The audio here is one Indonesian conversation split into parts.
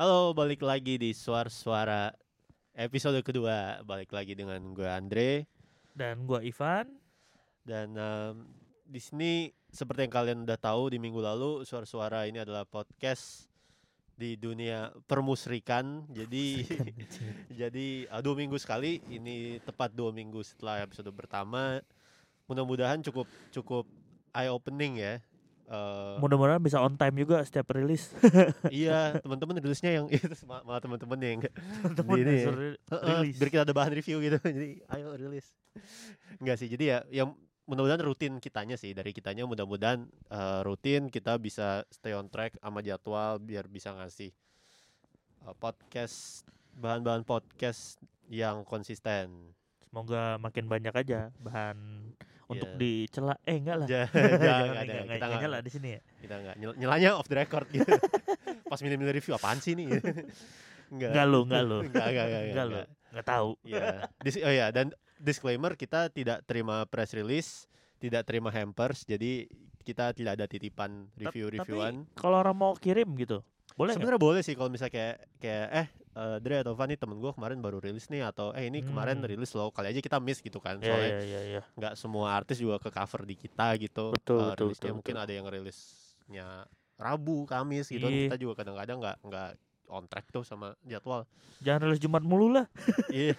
Halo, balik lagi di Suara-Suara episode kedua. Balik lagi dengan gue Andre Dan gua Ivan. dan em, di sini seperti yang kalian udah tahu di minggu lalu Suara-Suara ini adalah podcast di dunia permusrikan. Jadi jadi uh, dua minggu sekali. Ini tepat dua minggu setelah episode pertama. Mudah-mudahan cukup cukup eye opening ya. Eh, Mudah-mudahan bisa on time juga setiap rilis. iya teman-teman rilisnya yang itu ma- malah teman-teman yang Temen Ini ya. rilis. biar kita ada bahan review gitu jadi ayo rilis enggak sih jadi ya yang mudah-mudahan rutin kitanya sih dari kitanya mudah-mudahan eh, rutin kita bisa stay on track sama jadwal biar bisa ngasih eh, podcast bahan-bahan podcast yang konsisten Semoga makin banyak aja bahan untuk Iya. dicela. Eh enggak lah. Ja- Jangan, jangan, enggak, enggak, enggak nyela di sini ya. kita nggak nyel- nyelanya off the record gitu pas milih-milih review apaan sih nih enggak Enggak lu, enggak lu. enggak enggak enggak, Enggak lu. Enggak tahu. Iya. Dis- oh ya, dan disclaimer kita tidak terima press release, tidak terima hampers, jadi kita tidak ada titipan review-reviewan. Kalau orang mau kirim gitu, boleh? Sebenarnya boleh sih kalau misalnya kayak kayak eh eh, Dre atau Van nih temen gue kemarin baru rilis nih atau eh ini kemarin Hmm. rilis loh kali aja kita miss gitu kan Iya, soalnya iya, iya, iya. nggak semua artis juga ke cover di kita gitu Betul, Eh, betul, rilisnya betul, mungkin betul. ada yang rilisnya Rabu Kamis gitu kan Iya. kita juga kadang-kadang nggak nggak on track tuh sama jadwal Jangan rilis Jumat mulu lah. Iya.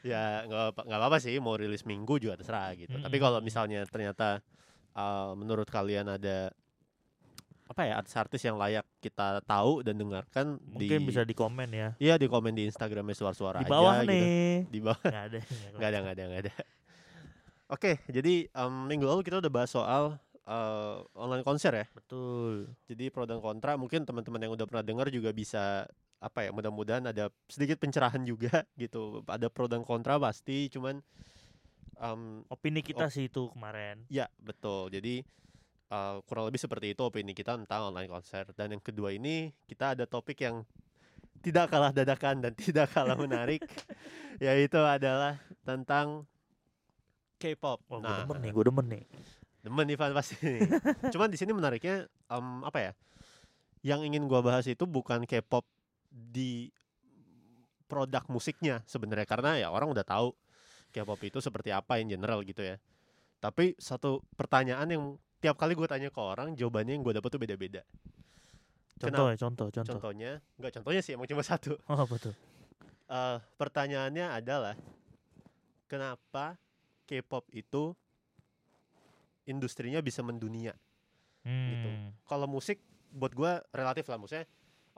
ya nggak nggak apa sih mau rilis minggu juga terserah gitu. Tapi Mm-mm. kalau misalnya ternyata uh, menurut kalian ada apa ya artis-artis yang layak kita tahu dan dengarkan Mungkin di bisa di komen ya. Iya di komen di Instagramnya suara-suara Di aja bawah gitu. nih. Di bawah Enggak ada. nggak ada nggak ada nggak ada. Oke jadi um, minggu lalu kita udah bahas soal uh, online konser ya. Betul. Jadi pro dan kontra mungkin teman-teman yang udah pernah dengar juga bisa apa ya mudah-mudahan ada sedikit pencerahan juga gitu. Ada pro dan kontra pasti cuman em, Opini kita sih itu kemarin. ya betul. Jadi eh, kurang lebih seperti itu opini kita tentang online konser. Dan yang kedua ini kita ada topik yang tidak kalah dadakan dan tidak kalah menarik yaitu adalah tentang K-pop. Gue Nah, demen nih, gue demen nih. Demen Ivan pasti nih. Cuman di sini menariknya em, apa ya? Yang ingin gua bahas itu bukan K-pop di produk musiknya sebenarnya karena ya orang udah tahu K-pop itu seperti apa in general gitu ya. Tapi satu pertanyaan yang tiap kali gue tanya ke orang jawabannya yang gue dapet tuh beda-beda. Contoh ya, contoh, contoh. Contohnya, enggak contohnya sih emang cuma satu. Oh, betul. Eh pertanyaannya adalah kenapa K-pop itu industrinya bisa mendunia? Gitu. Hmm. kalau musik buat gua relatif lah maksudnya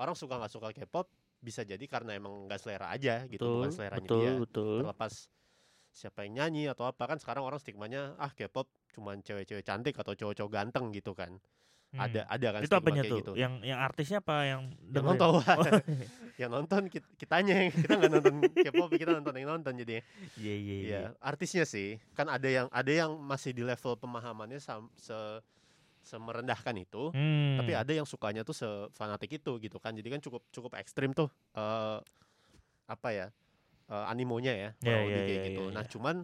orang suka nggak suka K-pop bisa jadi karena emang nggak selera aja gitu Betul, bukan seleranya betul, dia betul. terlepas siapa yang nyanyi atau apa kan sekarang orang stigmanya ah K-pop cuman cewek-cewek cantik atau cowok-cowok ganteng gitu kan. Hmm. ada ada kan Itu apanya tuh? gitu. Yang yang artisnya apa? Yang yang nonton. Oh, yang nonton kit- kitanya. Yang kita nggak nonton K-pop kita nonton yang nonton jadi. Iya, iya, iya. ya artisnya sih. Kan ada yang ada yang masih di level pemahamannya sam- se semerendahkan itu Hmm. tapi ada yang sukanya tuh sefanatik itu gitu kan. Jadi kan cukup cukup ekstrim tuh eh apa ya eh, animonya ya lebih ya, kayak ya, gitu. ya, nah ya. cuman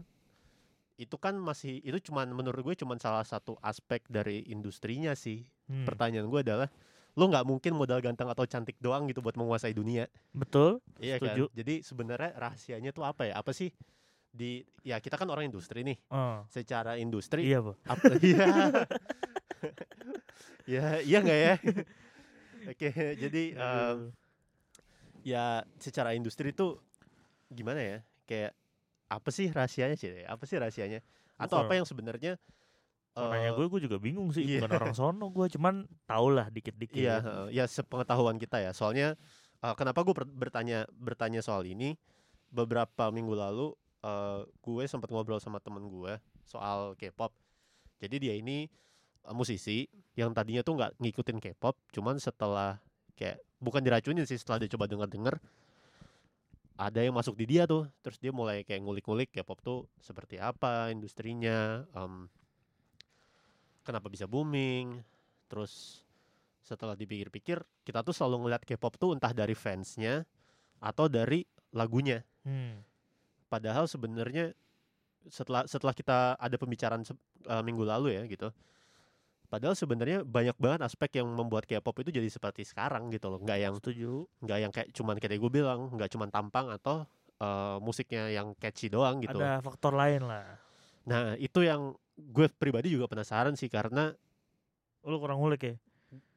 itu kan masih itu cuman menurut gue cuman salah satu aspek dari industrinya sih Hmm. pertanyaan gue adalah lo nggak mungkin modal ganteng atau cantik doang gitu buat menguasai dunia Betul. iya Setuju. kan jadi sebenarnya rahasianya tuh apa ya apa sih di ya kita kan orang industri nih Oh. secara industri Iya, Bu. apa iya ya iya nggak ya oke jadi Aduh. ya secara industri itu gimana ya kayak apa sih rahasianya sih apa sih rahasianya atau apa Bukan. yang sebenarnya Kalau eh, nanya gue, gue juga bingung sih. iya. Bukan orang sono gue, cuman tau lah dikit-dikit. iya heeh, ya sepengetahuan kita ya soalnya eh, kenapa gue bertanya bertanya soal ini beberapa minggu lalu eh, gue sempat ngobrol sama temen gue soal K-pop jadi dia ini eh, musisi yang tadinya tuh nggak ngikutin K-pop cuman setelah kayak bukan diracunin sih setelah dia coba denger-denger ada yang masuk di dia tuh terus dia mulai kayak ngulik-ngulik K-pop tuh seperti apa industrinya em, kenapa bisa booming terus setelah dipikir-pikir kita tuh selalu ngeliat K-pop tuh entah dari fansnya atau dari lagunya Hmm. padahal sebenarnya setelah setelah kita ada pembicaraan se- eh, minggu lalu ya gitu Padahal sebenarnya banyak banget aspek yang membuat K-pop itu jadi seperti sekarang gitu loh. Nggak yang Setuju. nggak yang kayak cuman kayak gue bilang, nggak cuman tampang atau eh, musiknya yang catchy doang gitu. Ada faktor lain lah. Nah, itu yang gue pribadi juga penasaran sih karena Lu kurang ngulik ya.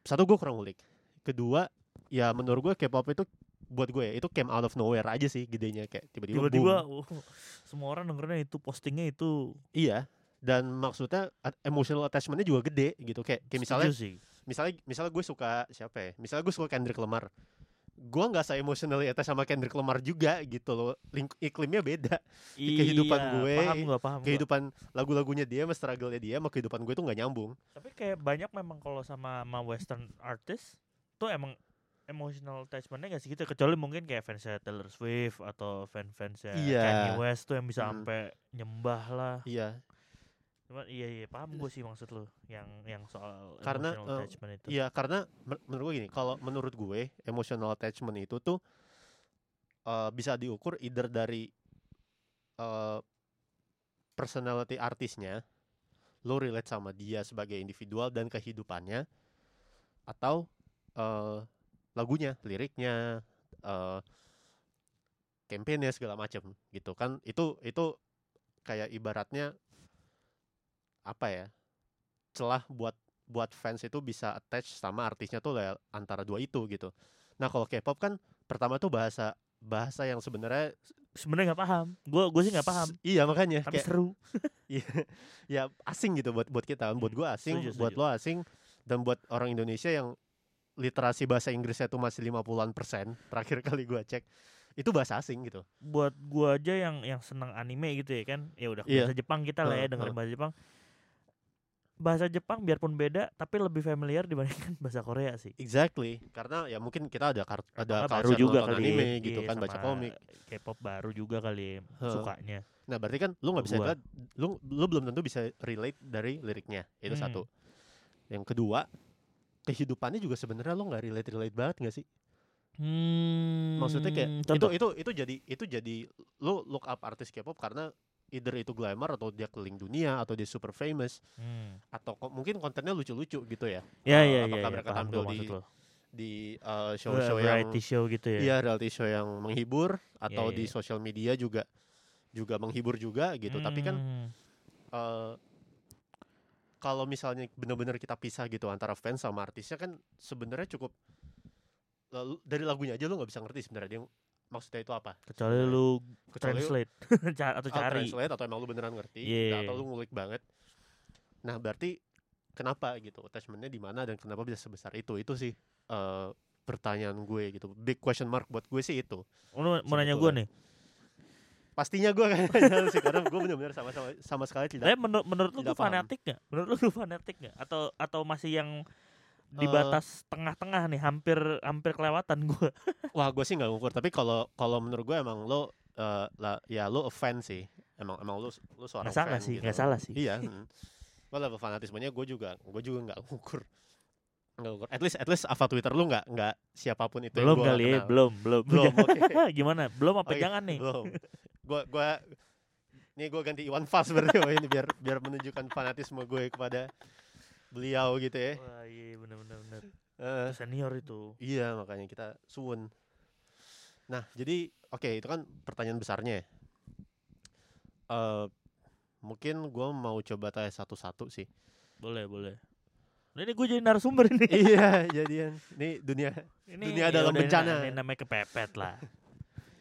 satu gue kurang ngulik. Kedua, ya menurut gue K-pop itu buat gue ya itu came out of nowhere aja sih gedenya kayak tiba-tiba Tiba-tiba uh, semua orang dengernya itu postingnya itu Iya. Dan maksudnya emotional attachmentnya juga gede gitu. Kayak kayak misalnya sih. misalnya misalnya gue suka siapa ya? Misalnya gue suka Kendrick Lamar. Gue nggak se emotionally attached sama Kendrick Lamar juga gitu loh. Ling- iklimnya beda. Kehidupan Iya, gue, paham gua, paham kehidupan lagu-lagunya dia sama struggle-nya dia sama kehidupan gue tuh nggak nyambung. Tapi kayak banyak memang kalau sama sama western artist tuh emang emotional attachmentnya gak segitu kecuali mungkin kayak fansnya Taylor Swift atau fan-fansnya Iya. Kanye West tuh yang bisa Hmm. sampai nyembah lah. iya Cuman iya iya paham gue sih maksud lu yang yang soal Karena, emotional eh, attachment itu. iya karena men- menurut gue gini kalau menurut gue emotional attachment itu tuh eh, bisa diukur either dari eh, personality artisnya lo relate sama dia sebagai individual dan kehidupannya atau eh, lagunya liriknya eh campaignnya segala macam gitu kan itu itu kayak ibaratnya apa ya celah buat buat fans itu bisa attach sama artisnya tuh antara dua itu gitu nah kalau K-pop kan pertama tuh bahasa bahasa yang sebenarnya Sebenarnya nggak paham. Gue gue sih nggak paham. iya makanya Tapi kayak seru. Iya, ya asing gitu buat buat kita, buat Hmm, gua asing, setuju, buat setuju. lo asing, dan buat orang Indonesia yang literasi bahasa Inggrisnya tuh masih 50-an persen. Terakhir kali gua cek, itu bahasa asing gitu. Buat gua aja yang yang senang anime gitu ya kan. Ya udah Iya. bahasa Jepang kita lah ya dengerin heeh. bahasa Jepang. Bahasa Jepang biarpun beda tapi lebih familiar dibandingkan bahasa Korea sih. Exactly, karena ya mungkin kita ada kart- ada baru juga kali anime ya. gitu Iya, kan, baca komik. K-pop baru juga kali Heeh. sukanya. Nah berarti kan lu nggak bisa Gua. lihat, lu lu belum tentu bisa relate dari liriknya. Itu Hmm. satu. Yang kedua, kehidupannya juga sebenarnya lo nggak relate relate banget nggak sih? Hmm, Maksudnya kayak contoh. itu itu itu jadi itu jadi lu look up artis K-pop karena either itu glamour atau dia keliling dunia atau dia super famous Hmm. atau kok mungkin kontennya lucu-lucu gitu ya Ya Eh, ya ya, apakah ya, mereka tampil di lo. di eh, show-show yang variety show gitu ya. iya reality show yang menghibur atau Iya, di iya. sosial media juga juga menghibur juga gitu tapi kan Hmm. eh, kalau misalnya benar-benar kita pisah gitu antara fans sama artisnya kan sebenarnya cukup dari lagunya aja lu nggak bisa ngerti sebenarnya dia maksudnya itu apa kecuali sebenarnya. lu kecuali lu- translate Ca- atau Ah, cari. translate atau emang lu beneran ngerti Iya. atau lu ngulik banget nah berarti kenapa gitu attachmentnya di mana dan kenapa bisa sebesar itu itu sih eh, pertanyaan gue gitu big question mark buat gue sih itu Lu mau nanya gue nih. pastinya gue kan sih karena gue benar-benar sama sama sama sekali tidak Tapi menurut menurut lu fanatik gak? Menurut lu fanatik gak? Atau atau masih yang di Eh. batas tengah-tengah nih, hampir hampir kelewatan gue. wah gue sih nggak ngukur tapi kalau kalau menurut gue emang lo eh, lah ya lo fan sih emang emang lo lo seorang Nggak salah fan sih, gitu. nggak salah sih. iya hmm. Level fanatismenya gue juga gue juga nggak ngukur nggak ngukur at least at least apa twitter lu nggak nggak siapa pun itu belum yang gua kali ya, belum, belum. belum oke Gimana? Belum apa Oh iya, jangan nih? belum gue gue nih gue ganti Iwan Fals berarti oh, ini biar biar menunjukkan fanatisme gue kepada beliau gitu ya Wah, iya benar benar benar. Eh, Senior itu. iya makanya kita suwun nah jadi oke itu kan pertanyaan besarnya ya. Eh, mungkin gue mau coba tanya satu-satu sih Boleh, boleh. Nah, ini gue jadi narasumber ini. iya jadian ini dunia ini Dunia dalam bencana. na- Ini namanya kepepet lah.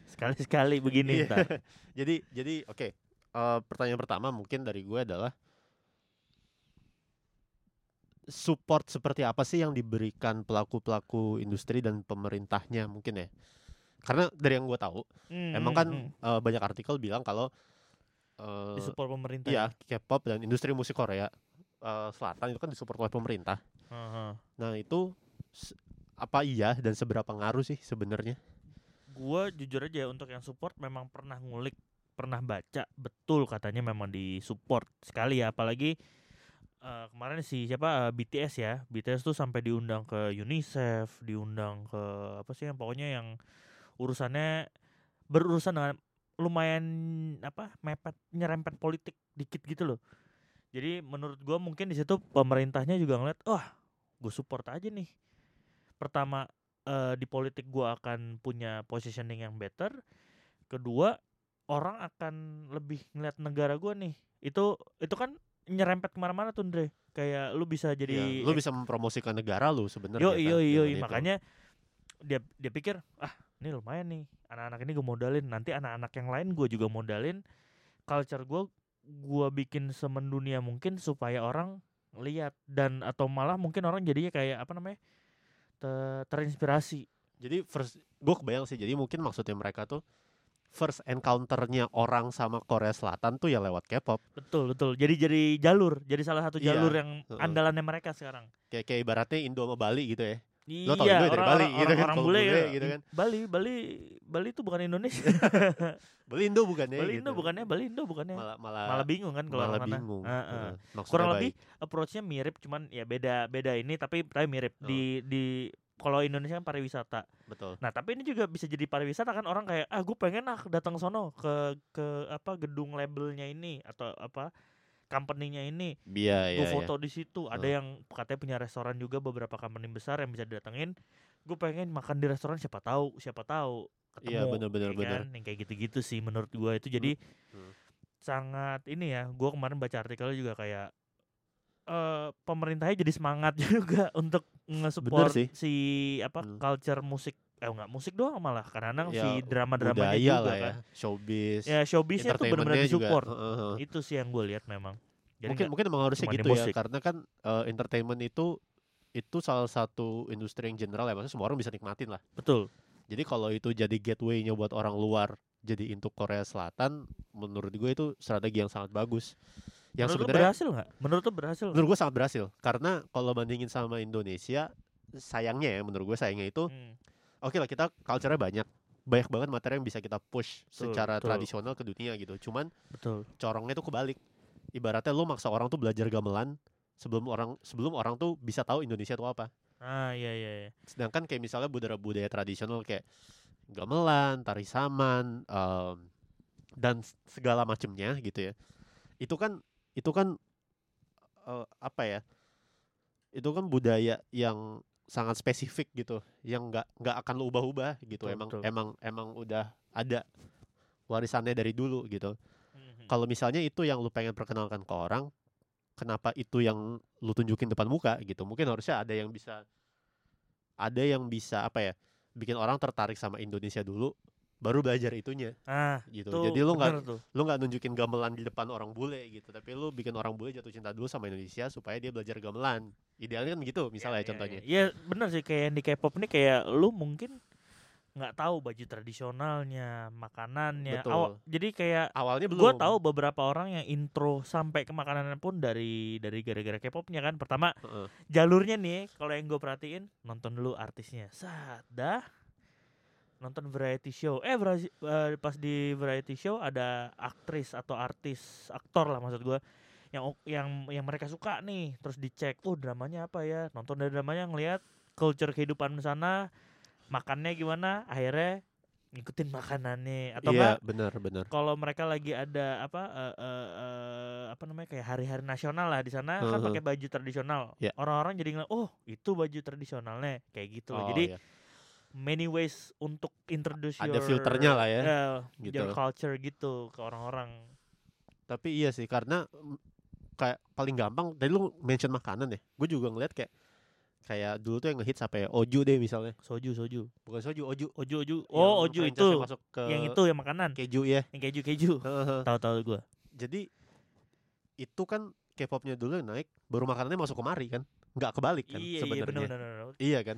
Sekali-sekali begini Iya. jadi jadi oke eh, pertanyaan pertama mungkin dari gue adalah support seperti apa sih yang diberikan pelaku-pelaku industri dan pemerintahnya mungkin ya karena dari yang gue tahu Hmm, emang hmm, kan hmm. eh, banyak artikel bilang kalau eh, disupport pemerintah. iya K-pop dan industri musik Korea eh, Selatan itu kan disupport oleh pemerintah Heeh. nah itu apa iya dan seberapa ngaruh sih sebenarnya Gua jujur aja untuk yang support memang pernah ngulik, pernah baca betul katanya memang di support sekali ya apalagi eh, kemarin si siapa eh, BTS ya. BTS tuh sampai diundang ke UNICEF, diundang ke apa sih yang pokoknya yang urusannya berurusan dengan lumayan apa mepet nyerempet politik dikit gitu loh. Jadi menurut gua mungkin di situ pemerintahnya juga ngeliat, wah, gue support aja nih. Pertama eh, di politik gua akan punya positioning yang better. Kedua, orang akan lebih ngeliat negara gua nih. Itu itu kan nyerempet ke mana-mana tuh Andre. Kayak lu bisa jadi Iya, lu bisa mempromosikan negara lu sebenarnya Yo yo yo makanya dia dia pikir ah ini lumayan nih. Anak-anak ini gue modalin. Nanti anak-anak yang lain gue juga modalin. Culture gue gue bikin semendunia mungkin supaya orang lihat. Dan atau malah mungkin orang jadinya kayak apa namanya te- terinspirasi. Jadi first gue kebayang sih. Jadi mungkin maksudnya mereka tuh first encounternya orang sama Korea Selatan tuh ya lewat K-pop. betul betul jadi jadi jalur jadi salah satu Iya, jalur yang heeh. andalannya mereka sekarang Kayak kayak ibaratnya Indo sama Bali gitu ya. Iya, tau Indo ya dari orang, Bali orang, gitu kan, orang, bule, bule ya. gitu kan. Bali, Bali, Bali itu bukan Indonesia. Bali Indo bukan ya? Bali gitu. Indo bukannya, Bali Indo bukannya. Malah malah, Malah bingung kan kalau malah orang sana. bingung. Heeh, maksudnya kurang baik. lebih approach-nya mirip cuman ya beda beda ini tapi tapi mirip Oh. di di kalau Indonesia kan pariwisata. betul. Nah, tapi ini juga bisa jadi pariwisata kan orang kayak ah gue pengen ah datang sono ke ke apa gedung labelnya ini atau apa company-nya ini. Iya Gue iya. foto di situ. Ada Oh. yang katanya punya restoran juga beberapa company besar yang bisa didatengin. Gue pengen makan di restoran siapa tahu, siapa tahu ketemu. Iya, bener, ya kan? Yang kayak gitu-gitu sih menurut gua itu jadi Hmm. sangat ini ya. Gua kemarin baca artikelnya juga kayak eh pemerintahnya jadi semangat juga untuk nge-support si apa Hmm. culture musik eh enggak musik doang malah kadang-kadang Ya, si drama-dramanya Budaya juga lah kan. ya, showbiz. Ya showbiznya tuh benar-benar entertainmentnya juga, disupport. heeh, heeh. Itu sih yang gue lihat memang. Jadi mungkin mungkin emang harusnya gitu ya karena kan eh, entertainment itu itu salah satu industri yang general ya maksudnya semua orang bisa nikmatin lah betul. jadi kalau itu jadi gateway-nya buat orang luar jadi untuk Korea Selatan menurut gue itu strategi yang sangat bagus yang Menurut sebenarnya berhasil nggak? Menurut lu berhasil? menurut gue sangat berhasil karena kalau bandingin sama Indonesia sayangnya ya menurut gue sayangnya itu Hmm, oke lah kita culture-nya banyak banyak banget materi yang bisa kita push Betul, secara betul. tradisional ke dunia gitu cuman betul. corongnya tuh kebalik ibaratnya lu maksa orang tuh belajar gamelan sebelum orang sebelum orang tuh bisa tahu Indonesia itu apa Ah iya iya. iya. sedangkan kayak misalnya budaya budaya tradisional kayak gamelan tari saman em, dan segala macemnya gitu ya itu kan itu kan eh, apa ya itu kan budaya yang sangat spesifik gitu yang nggak nggak akan lo ubah-ubah gitu Betul, emang betul. emang emang udah ada warisannya dari dulu gitu Mhm. kalau misalnya itu yang lu pengen perkenalkan ke orang kenapa itu yang lu tunjukin depan muka gitu mungkin harusnya ada yang bisa ada yang bisa apa ya bikin orang tertarik sama Indonesia dulu baru belajar itunya Ah, gitu tuh jadi lu nggak lu nggak nunjukin gamelan di depan orang bule gitu tapi lu bikin orang bule jatuh cinta dulu sama Indonesia supaya dia belajar gamelan idealnya kan gitu misalnya Iya, iya, contohnya Iya, bener sih kayak di K-pop nih kayak lu mungkin nggak tahu baju tradisionalnya, makanannya. Betul. Awal, jadi kayak awalnya belum gue tahu beberapa orang yang intro sampai ke makanannya pun dari dari gara-gara K-popnya kan. Pertama Heeh. jalurnya nih, kalau yang gue perhatiin nonton dulu artisnya. Saat dah nonton variety show. Eh eh, pas di variety show ada aktris atau artis, aktor lah maksud gue yang yang yang mereka suka nih. Terus dicek, oh dramanya apa ya? Nonton dari dramanya ngelihat culture kehidupan di sana, makannya gimana? Akhirnya ngikutin makanannya atau iya enggak benar benar kalau mereka lagi ada apa eh, eh, eh, apa namanya kayak hari-hari nasional lah di sana kan Heeh. pakai baju tradisional. Ya. Orang-orang jadi ngeliat, oh itu baju tradisionalnya kayak gitu loh. Oh, Jadi iya. Many ways untuk introduce Ada your filternya lah ya, yeah, gitu. your culture gitu ke orang-orang. Tapi iya sih karena kayak paling gampang tadi lu mention makanan ya. Gue juga ngeliat kayak kayak dulu tuh yang ngehits apa ya? Oju deh misalnya. Soju, soju. Bukan soju, oju. Oju, oju. Yang Oh, oju itu. franchise-nya masuk ke Yang itu yang makanan. keju ya. Yang keju-keju. Heeh. Tahu-tahu gua. Jadi itu kan K-popnya dulu yang naik, baru makanannya masuk kemari kan? Nggak kebalik kan iya, iya sebenarnya. Iya kan?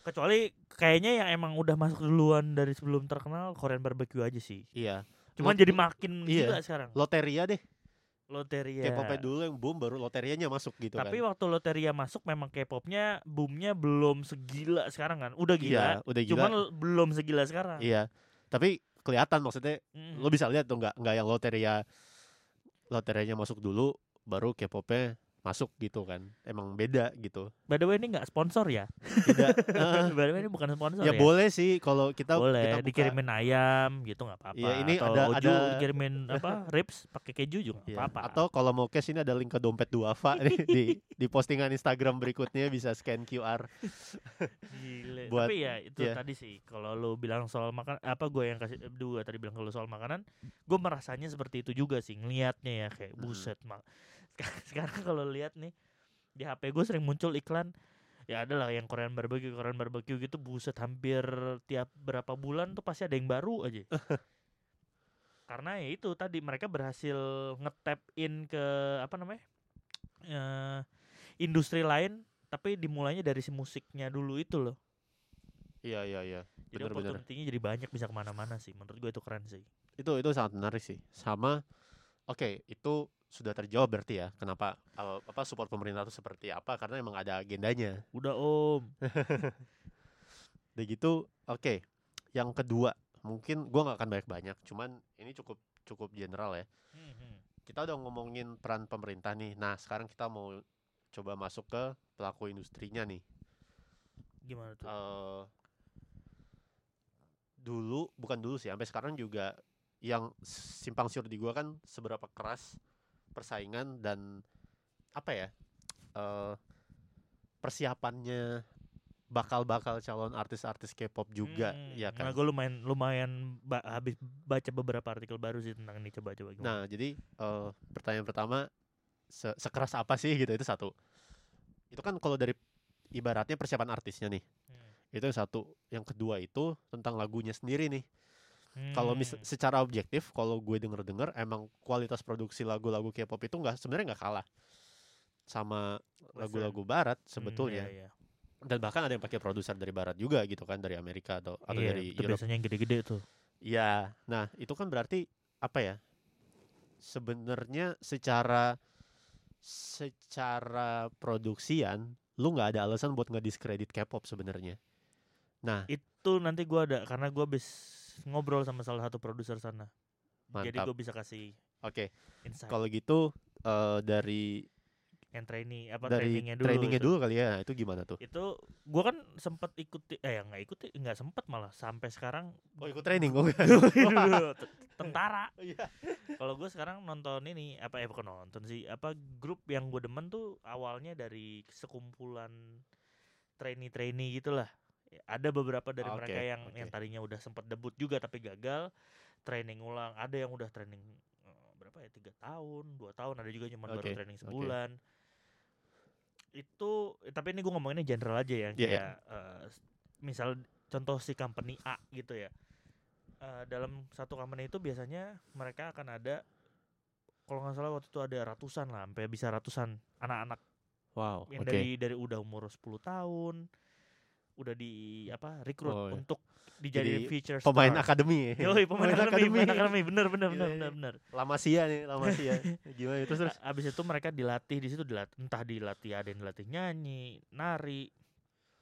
Kecuali kayaknya yang emang udah masuk duluan dari sebelum terkenal Korean barbecue aja sih. Iya. Cuman Lot- jadi makin iya. gila sekarang. Loteria deh. Loteria. K-popnya dulu yang boom baru loterianya masuk gitu Tapi kan. waktu Loteria masuk memang K-popnya boomnya belum segila sekarang kan. Udah gila. Iya, udah gila. Cuman belum segila sekarang. Iya. Tapi kelihatan maksudnya Mm. lo bisa lihat tuh nggak nggak yang loteria loterianya masuk dulu baru K-popnya masuk gitu kan. Emang beda gitu. By the way ini nggak sponsor ya? Tidak By the way ini bukan sponsor ya ya? boleh sih kalau kita Boleh kita buka- dikirimin ayam gitu nggak apa-apa. Iya, ini Atau ada- Oju ada- dikirimin apa ribs pakai keju juga nggak Iya. apa-apa. Atau kalau mau cash ini ada link ke dompet duafa nih di di postingan Instagram berikutnya bisa scan QR. Gile. buat- Tapi ya itu iya. tadi sih kalau lu bilang soal makan apa gue yang kasih dua tadi bilang kalau soal makanan, gue merasanya seperti itu juga sih ngelihatnya ya kayak Hmm. buset mak. Sekarang kalau lihat nih di HP gue sering muncul iklan ya ada lah yang Korean barbecue Korean barbecue gitu buset hampir tiap berapa bulan tuh pasti ada yang baru aja. Karena ya itu tadi mereka berhasil nge-tap in ke apa namanya? eh, industri lain tapi dimulainya dari si musiknya dulu itu loh. Iya iya iya. Jadi Bener-bener. opportunity-nya jadi banyak bisa ke mana-mana sih. Menurut gue itu keren sih. Itu itu sangat menarik sih. Sama oke, itu sudah terjawab berarti ya kenapa uh, apa support pemerintah itu seperti apa karena emang ada agendanya. Udah om. Udah gitu, oke. Yang kedua, mungkin gua nggak akan banyak-banyak, cuman ini cukup cukup general ya. Kita udah ngomongin peran pemerintah nih. Nah, sekarang kita mau coba masuk ke pelaku industrinya nih. Gimana tuh? eh dulu bukan dulu sih sampai sekarang juga yang simpang siur di gua kan seberapa keras persaingan dan apa ya eh persiapannya bakal-bakal calon artis-artis K-pop juga Hmm, ya kan Nah, gue lumayan lumayan ba- habis baca beberapa artikel baru sih tentang ini coba-coba gimana. Nah, jadi eh pertanyaan pertama se- sekeras apa sih gitu itu satu. Itu kan kalau dari ibaratnya persiapan artisnya nih. Hmm. Itu yang satu. Yang kedua itu tentang lagunya sendiri nih. Kalau mis- Hmm. secara objektif, kalau gue denger-denger emang kualitas produksi lagu-lagu K-pop itu nggak sebenarnya nggak kalah sama lagu-lagu barat Hmm, sebetulnya. iya, iya. Dan bahkan ada yang pakai produser dari barat juga gitu kan dari Amerika atau atau Iya, dari itu Europe. biasanya yang gede-gede tuh. Iya. Nah, itu kan berarti apa ya? Sebenarnya secara secara produksian lu nggak ada alasan buat ngediskredit K-pop sebenarnya. Nah, Itu nanti gua ada karena gua habis ngobrol sama salah satu produser sana. Jadi Mantap. gue bisa kasih oke. insight Kalau gitu eh, dari yang trainee apa dari trainingnya dulu. trainingnya itu. dulu kali ya. Itu gimana tuh? Itu gua kan sempet ikuti eh nggak ikuti nggak sempet malah sampai sekarang Oh, ikut training oh? T- tentara Iya. kalau gue sekarang nonton ini apa ya bukan nonton sih apa grup yang gue demen tuh awalnya dari sekumpulan trainee trainee gitulah Ya, ada beberapa dari Oke, mereka yang yang oke. tadinya udah sempat debut juga tapi gagal training ulang ada yang udah training eh, berapa ya tiga tahun dua tahun ada juga cuma baru Oke, training sebulan itu eh, tapi ini gue ngomonginnya general aja ya Iya, iya. kayak s- misal contoh si company A gitu ya Eh, dalam satu company itu biasanya mereka akan ada kalau nggak salah waktu itu ada ratusan lah sampai bisa ratusan anak-anak Wow, yang oke. dari dari udah umur 10 tahun udah di apa rekrut Oh, iya. untuk dijadiin Jadi, feature Pemain star. akademi. ya? Yoi, pemain akademi, pemain akademi, bener bener Iya, bener iya. bener bener. Lamasia nih, Lamasia. Gimana itu terus? A- Abis itu mereka dilatih di situ dilatih entah dilatih ada yang dilatih nyanyi, nari,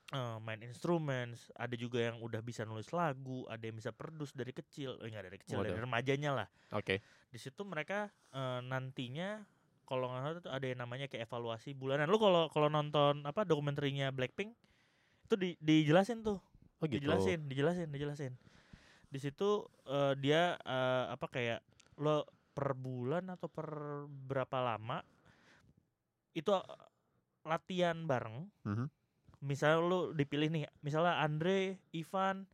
eh, main instrumen, ada juga yang udah bisa nulis lagu, ada yang bisa produce dari kecil, eh, enggak dari kecil dari Waduh. remajanya lah. Oke. Di situ mereka eh, nantinya kalau nggak salah tuh ada yang namanya kayak evaluasi bulanan. Lu kalau kalau nonton apa dokumenterinya Blackpink itu di, dijelasin tuh Oh gitu. dijelasin dijelasin dijelasin di situ eh, dia eh, apa kayak lo per bulan atau per berapa lama itu eh, latihan bareng Mhm. misalnya lo dipilih nih misalnya Andre Ivan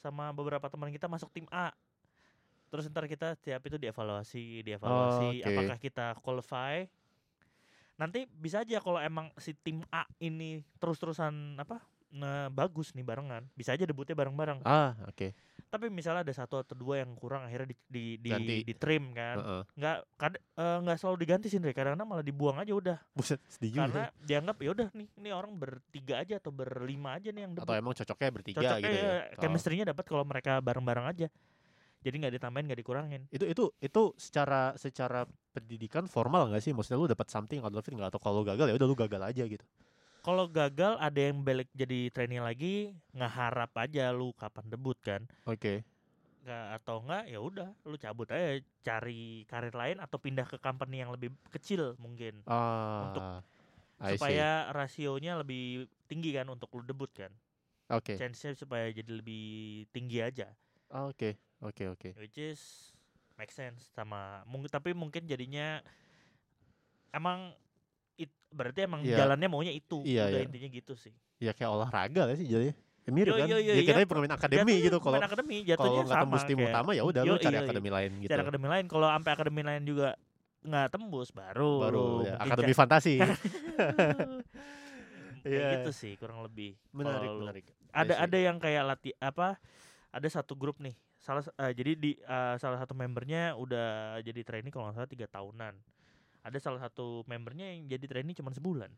sama beberapa teman kita masuk tim A terus ntar kita tiap itu dievaluasi dievaluasi Oke. apakah kita qualify nanti bisa aja kalau emang si tim A ini terus-terusan apa nah, bagus nih barengan bisa aja debutnya bareng-bareng Ah, oke. tapi misalnya ada satu atau dua yang kurang akhirnya di di di, Ganti. di trim kan Heeh. nggak kad- eh, nggak selalu diganti sih kadang-kadang malah dibuang aja udah Buset, sedih juga. karena dianggap ya udah nih ini orang bertiga aja atau berlima aja nih yang debut Atau emang cocoknya bertiga cocoknya gitu ya. ya, Oh. chemistry-nya dapat kalau mereka bareng-bareng aja jadi nggak ditambahin nggak dikurangin Itu itu itu secara secara pendidikan formal nggak sih? Maksudnya lu dapat something out of it nggak? Atau kalau gagal ya udah lu gagal aja gitu. Kalau gagal ada yang balik jadi trainee lagi ngeharap aja lu kapan debut kan Oke. nggak atau enggak ya udah lu cabut aja cari karir lain atau pindah ke company yang lebih kecil mungkin Ah, I see. supaya rasionya lebih tinggi kan untuk lu debut kan Oke. chance-nya supaya jadi lebih tinggi aja Oke, oke, oke. which is make sense sama mungkin tapi mungkin jadinya emang berarti emang Iya. jalannya maunya itu Iya, udah iya. intinya gitu sih Ya kayak olahraga lah sih jadinya. Ya mirip Yo, kan? yo, yo, ya iya, kita per- pemain akademi gitu kalau akademi kalau jatuhnya nggak sama tembus tim kayak utama ya udah lu Yo, cari iya, iya. akademi lain gitu. cari akademi lain kalau sampai akademi lain juga nggak tembus baru Baru ya, akademi fantasi. kayak Iya. gitu sih kurang lebih menarik, Kalau lu- menarik. ada see. ada yang kayak latih apa ada satu grup nih salah eh, jadi di eh, salah satu membernya udah jadi trainee kalau nggak salah tiga tahunan ada salah satu membernya yang jadi trainee cuma sebulan.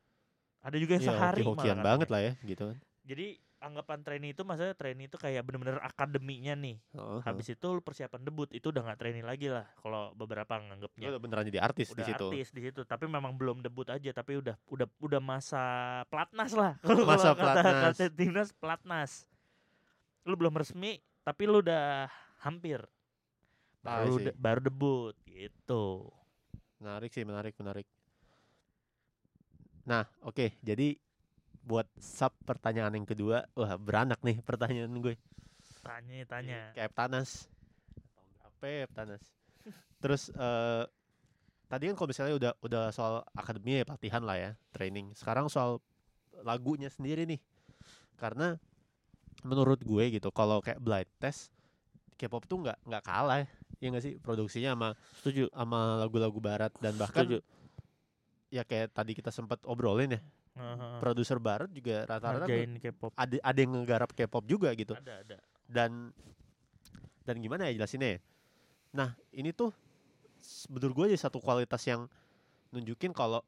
Ada juga yang Iya, sehari hoki-hokian malah banget katanya. lah ya gitu kan. jadi anggapan trainee itu maksudnya trainee itu kayak bener-bener akademinya nih. Heeh, habis itu lu persiapan debut itu udah nggak trainee lagi lah kalau beberapa nganggapnya udah beneran jadi artis udah di situ. artis di situ tapi memang belum debut aja tapi udah udah udah masa platnas lah. Masa Kalau kata- platnas. kata timnas platnas lu belum resmi tapi lu udah hampir. Baru de- baru debut gitu Menarik sih, menarik, menarik. Nah, oke. Jadi buat sub pertanyaan yang kedua, wah beranak nih pertanyaan gue. tanya tanya Kayak Tanas. Tahun berapa ya Tanas? Terus eh tadi kan kalau misalnya udah udah soal akademi ya pelatihan lah ya, training. Sekarang soal lagunya sendiri nih. Karena menurut gue gitu, kalau kayak blind test K-pop tuh nggak nggak kalah ya. Nggak sih? Produksinya sama setuju. sama lagu-lagu barat dan bahkan setuju. ya kayak tadi kita sempat obrolin ya Heeh. produser barat juga rata-rata K-pop. ada ada yang ngegarap K-pop juga gitu. Ada ada. Dan dan gimana ya jelasinnya ya? Nah ini tuh menurut gue jadi satu kualitas yang nunjukin kalau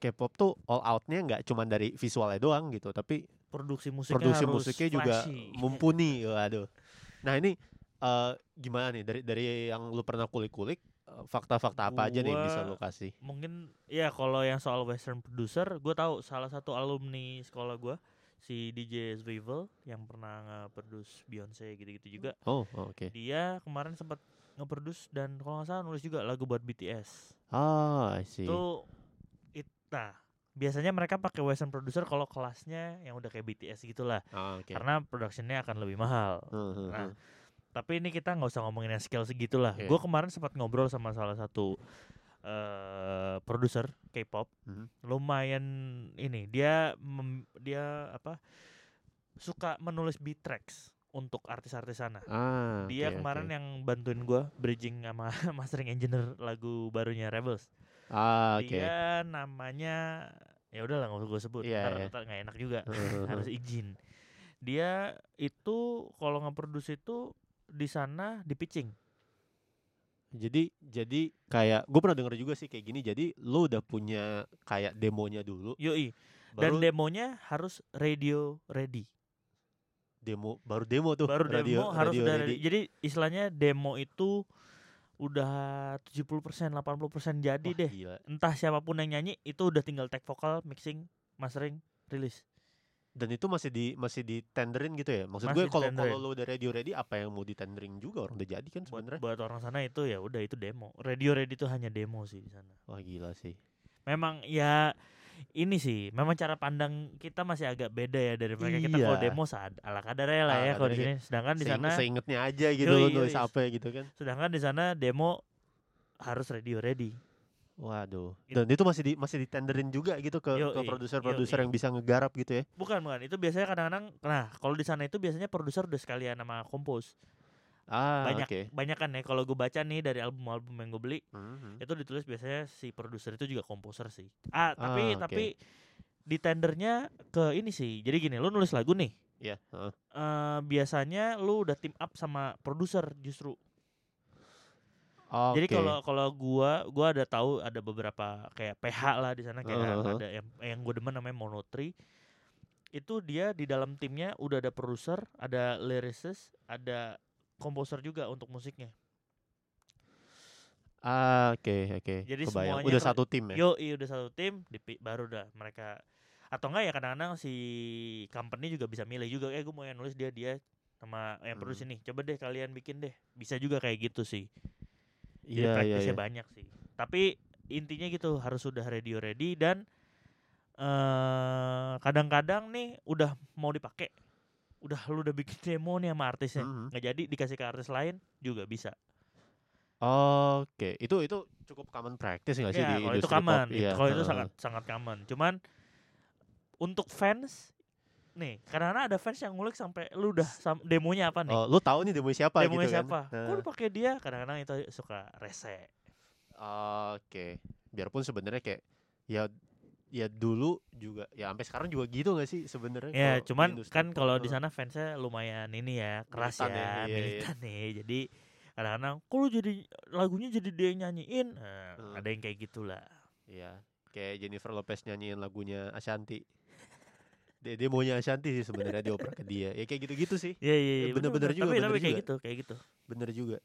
K-pop tuh all outnya nggak cuma dari visualnya doang gitu tapi produksi musiknya produksi harus musiknya juga flashy. mumpuni waduh. Nah ini eh, gimana nih? Dari dari yang lu pernah kulik-kulik eh, fakta-fakta apa aja nih yang bisa Gua- lu kasih? mungkin ya kalau yang soal western producer gue tahu salah satu alumni sekolah gue si DJ Swivel yang pernah nge-produce Beyonce gitu-gitu juga. Oh oh, oke. Dia kemarin sempat nge-produce dan kalau nggak salah nulis juga lagu buat BTS ah I see. Itu it, nah biasanya mereka pakai western producer kalau kelasnya yang udah kayak BTS gitulah. Ah, oke. Karena productionnya akan lebih mahal. Hmm, hmm, Nah, hmm. Tapi ini kita nggak usah ngomongin yang skill segitulah. Oke. Gue kemarin sempat ngobrol sama salah satu eh produser K-pop, Mhm. lumayan ini dia mem- dia apa suka menulis beat tracks untuk artis-artis sana. Ah, Dia oke, kemarin oke. yang bantuin gue bridging sama mastering engineer lagu barunya Rebels. Ah, oke. Dia namanya ya udahlah nggak usah gue sebut, Iya, ntar iya. ntar nggak enak juga harus izin. Dia itu kalau nge-produce itu di sana di pitching. Jadi jadi kayak gue pernah denger juga sih kayak gini. Jadi lu udah punya kayak demonya dulu, Yoi. Dan baru demonya harus radio ready. demo baru demo tuh Baru radio demo harus radio udah ready. ready. Jadi istilahnya demo itu udah 70%, 80% jadi Wah, deh. Gila. Entah siapa pun yang nyanyi itu udah tinggal take vokal, mixing, mastering, rilis. Dan itu masih di masih di tenderin gitu ya. Maksud Masih gue kalau kalau lu udah radio ready apa yang mau di tendering juga orang udah jadi kan Buat, sebenarnya. buat orang sana itu ya udah itu demo. Radio ready itu hanya demo sih di sana. Wah gila sih. Memang ya ini sih, memang cara pandang kita masih agak beda ya dari mereka. Kita kalau Iya. demo saad ala kadarnya lah ya kalau di sini. Sedangkan di sana seingetnya aja gitu Yoi, nulis apa gitu kan. sedangkan di sana demo harus radio ready. Waduh. It- Dan itu masih di masih ditenderin juga gitu ke ke Yoi, produser-produser yang bisa ngegarap gitu ya. Bukan, bukan. Itu biasanya kadang-kadang nah, kalau di sana itu biasanya produser udah sekalian sama kompos. Ah, banyak oke. banyak kan ya kalau gue baca nih dari album-album yang gue beli Mhm. itu ditulis biasanya si produser itu juga komposer sih. Ah, tapi Ah, oke. tapi di tendernya ke ini sih. Jadi gini, lu nulis lagu nih. Iya, heeh. eh biasanya lu udah team up sama produser justru. Jadi Oke. kalau kalau gua gua ada tahu ada beberapa kayak PH lah di sana kayak Uh-huh. ada yang yang gue demen namanya Monotri. Itu dia di dalam timnya udah ada produser, ada lyricist, ada komposer juga untuk musiknya. Ah, oke oke. Jadi Kebayang. semuanya Udah satu tim ya. Yo, iya udah satu tim, dipi- baru dah mereka atau enggak ya kadang-kadang si company juga bisa milih juga eh gue mau yang nulis dia dia sama yang Hmm. produksi nih coba deh kalian bikin deh bisa juga kayak gitu sih jadi Iya iya praktisnya iya. banyak sih. Tapi intinya gitu harus sudah ready ready dan eh kadang-kadang nih udah mau dipakai. Udah lu udah bikin demo nih sama artisnya. Mhm. nggak jadi dikasih ke artis lain juga bisa. Oke, itu itu cukup common practice nggak sih ya di kalau itu industri pop? common. Itu- Iya, kalau itu sangat sangat common. Cuman untuk fans nih karena ada fans yang ngulik sampai lu udah sam- demonya apa nih Oh, lu tahu nih demo siapa demonya gitu siapa kan? kok lu pakai dia kadang-kadang itu suka rese Oke, biarpun sebenarnya kayak ya ya dulu juga ya sampai sekarang juga gitu gak sih sebenarnya? Ya, cuman kan kalau di Heeh. sana fansnya lumayan ini ya keras Militan ya, ya, iya, iya. militan nih. Jadi kadang-kadang, kok lu jadi lagunya jadi dia nyanyiin? Nah, Hmm. Ada yang kayak gitulah. Iya, kayak Jennifer Lopez nyanyiin lagunya Ashanti. Dia, dia maunya Ashanti sih sebenarnya dioper ke dia. Ya kayak gitu-gitu sih. Iya iya iya. Bener-bener juga, Tapi bener tapi kayak juga. gitu, kayak gitu. Bener juga.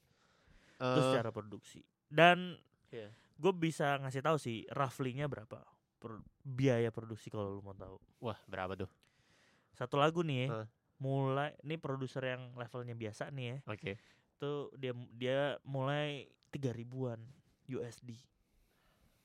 Terus Eh, cara produksi. Dan Iya. gue bisa ngasih tahu sih roughly-nya berapa per- biaya produksi kalau lu mau tahu. wah, berapa tuh? Satu lagu nih ya, Heeh. mulai ini produser yang levelnya biasa nih ya. Oke. Itu dia dia mulai tiga ribuan USD.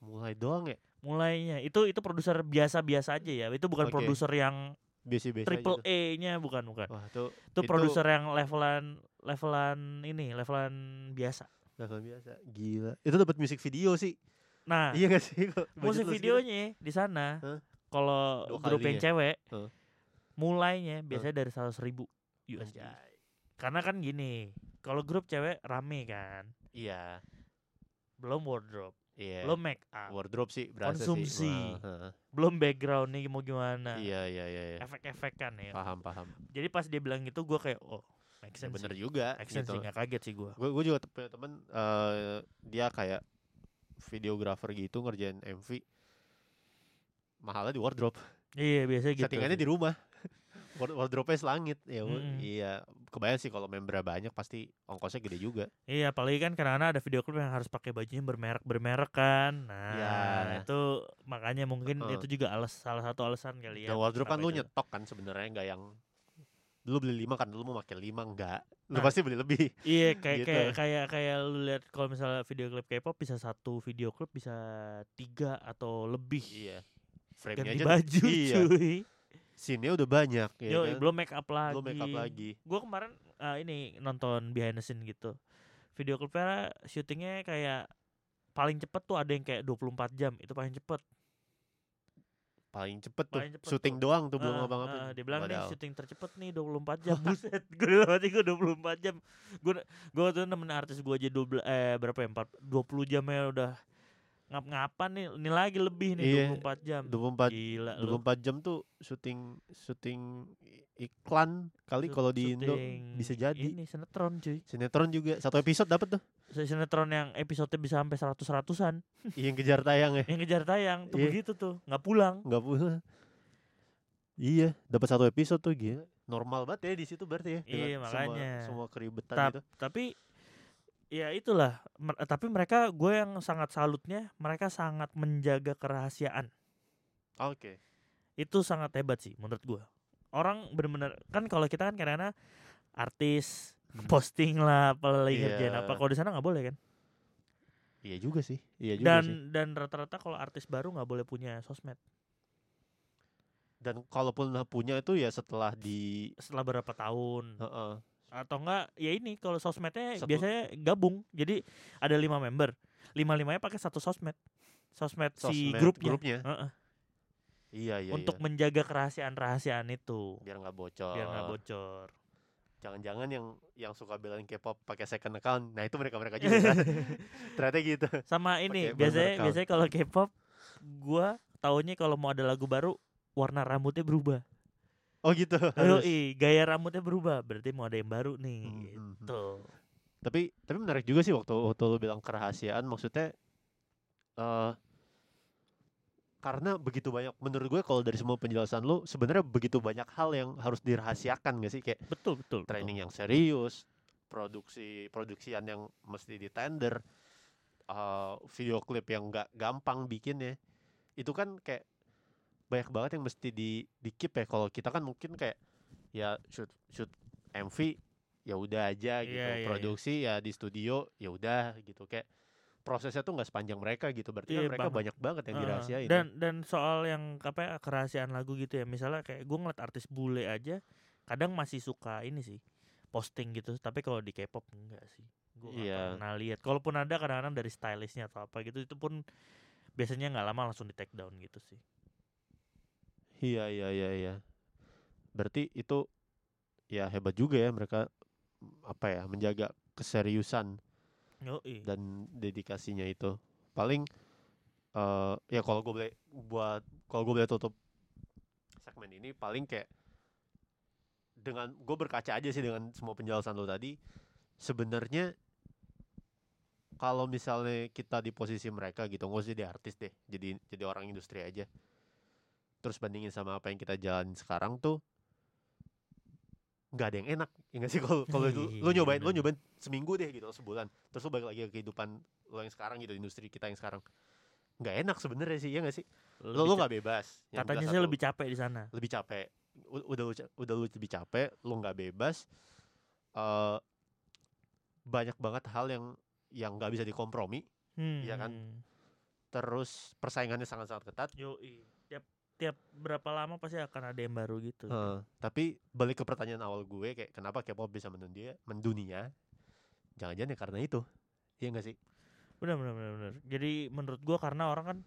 Mulai doang ya? Mulainya itu itu produser biasa-biasa aja ya itu bukan Oke. produser yang Biasa-biasa aja triple. A-nya bukan bukan Wah, tuh itu itu- produser yang levelan levelan ini levelan biasa level biasa. Gila. Itu dapat musik video sih. nah Iya gak sih? Musik videonya di sana Hah? kalau grup yang kalinya? cewek Hah? mulainya biasanya dari seratus ribu USD Anjay. karena kan gini kalau grup cewek rame kan Iya. belum wardrobe Iya. belum make up wardrobe sih berasa Konsumsi. sih. Heeh. belum background nih mau gimana Iya, iya, iya, iya. efek-efek kan ya Paham, paham. jadi pas dia bilang gitu gue kayak oh make Ya, sense bener sih. juga make sense gitu. sih nggak kaget sih gue Gue juga punya temen eh, dia kayak videografer gitu ngerjain MV. Mahalnya di wardrobe. Iya biasanya gitu. Settingannya di rumah. Ward- Wardrobe-nya selangit. Ya, Mm-mm. iya. Kebayang sih kalau member banyak pasti ongkosnya gede juga. Iya apalagi kan karena ada video klip yang harus pakai bajunya bermerek bermerek kan. Nah Iya. itu makanya mungkin Heeh. itu juga alas salah satu alasan kali ya. Dan wardrobe kan lu itu. nyetok kan sebenarnya nggak yang lu beli lima kan lu mau pakai lima enggak lu Nah. pasti beli lebih Iya kayak Gitu. kayak kayak kayak lu lihat kalau misalnya video klip K-pop bisa satu video klip bisa tiga atau lebih iya frame ganti aja baju iya cuy. Scene udah banyak ya Yo, kan? belum make up lagi. belum make up lagi Gue kemarin ah, ini nonton behind the scene gitu. Video klipnya syutingnya kayak paling cepet tuh ada yang kayak 24 jam itu paling cepet paling cepet tuh Paling cepet syuting tuh. doang tuh belum Ah, apa-apa ah, dia bilang nih syuting tercepet nih 24 jam buset gue udah mati gue 24 jam gue gue itu nemenin artis gue aja 12 eh berapa ya 4 20 jamnya udah ngap-ngapan nih ini lagi lebih nih Iya, 24 jam. 24 gila lu. 24 jam tuh syuting syuting iklan kali kalau di Indo bisa jadi. ini sinetron cuy. Sinetron juga satu episode dapat tuh. Sinetron yang episode bisa sampai 100 ratusan yang kejar tayang ya. Yang kejar tayang tuh Iya. begitu tuh nggak pulang. Nggak punya iya dapat satu episode tuh gila. Normal banget ya di situ berarti ya Iya, semua- makanya. semua keribetan Tap- gitu. tapi ya itulah. Mer- tapi mereka gue yang sangat salutnya mereka sangat menjaga kerahasiaan. Oke. Itu sangat hebat sih menurut gue. Orang bener-bener kan kalau kita kan karena artis posting lah apalagi Iya. ngerjain apa. Kalau di sana nggak boleh kan? Iya juga sih. Iya juga dan sih. dan rata-rata kalau artis baru nggak boleh punya sosmed. Dan kalaupun punya itu ya setelah di setelah berapa tahun. Heeh. Atau enggak ya ini kalau sosmednya Satu- biasanya gabung. Jadi ada lima member. Lima limanya pakai satu sosmed. Sosmed, si Sosmed grupnya, grupnya. Heeh. iya iya untuk iya. menjaga kerahasiaan rahasiaan itu. Biar nggak bocor. Biar nggak bocor. Jangan-jangan yang yang suka belain K-pop pakai second account. Nah itu mereka mereka juga kan? ternyata gitu. Sama ini Pakai biasanya biasanya kalau K-pop gua taunya kalau mau ada lagu baru warna rambutnya berubah oh gitu harus. gaya rambutnya berubah berarti mau ada yang baru nih Hmm, hmm, hmm. gitu tapi tapi menarik juga sih waktu waktu lu bilang kerahasiaan maksudnya eh karena begitu banyak menurut gue kalau dari semua penjelasan lu sebenarnya begitu banyak hal yang harus dirahasiakan gak sih kayak betul betul betul. training yang serius produksi produksian yang mesti di tender eh, video klip yang nggak gampang bikinnya itu kan kayak banyak banget yang mesti di di keep ya. Kalau kita kan mungkin kayak ya shoot shoot MV ya udah aja gitu. Iya, iya, iya. produksi ya di studio ya udah gitu. Kayak prosesnya tuh nggak sepanjang mereka gitu. Berarti kan Iya, mereka banget. banyak banget yang dirahasiain. Dan dan soal yang apa ya, kerahasiaan lagu gitu ya. Misalnya kayak gue ngeliat artis bule aja kadang masih suka ini sih posting gitu. Tapi kalau di K-pop enggak sih. Gue Iya. pernah lihat. Kalaupun ada kadang-kadang dari stylistnya atau apa gitu itu pun biasanya nggak lama langsung di take down gitu sih iya iya iya iya. Berarti itu ya hebat juga ya mereka apa ya menjaga keseriusan Yoi. dan dedikasinya itu. Paling eh ya kalau gue boleh buat kalau gue boleh tutup segmen ini paling kayak dengan gue berkaca aja sih dengan semua penjelasan lo tadi. Sebenarnya kalau misalnya kita di posisi mereka gitu nggak usah jadi artis deh jadi jadi orang industri aja terus bandingin sama apa yang kita jalanin sekarang tuh nggak ada yang enak ya nggak sih? Kalau kalau lu, lu Iya, nyobain lu nyobain seminggu deh gitu sebulan. Terus lu balik lagi ke kehidupan lo yang sekarang gitu industri kita yang sekarang. Nggak enak sebenarnya sih ya nggak sih? Lebih lo ca- nggak bebas katanya sih lebih capek di sana. Lebih capek. Udah lu udah lu lebih capek lu nggak bebas eh banyak banget hal yang yang nggak bisa dikompromi Iya kan? Hmm. terus persaingannya sangat-sangat ketat. Yoi. Tiap berapa lama pasti akan ada yang baru gitu. Eh, tapi balik ke pertanyaan awal gue kayak kenapa K-pop bisa mendunia mendunia jangan-jangan ya karena itu iya nggak sih Benar benar benar benar. Jadi menurut gua karena orang kan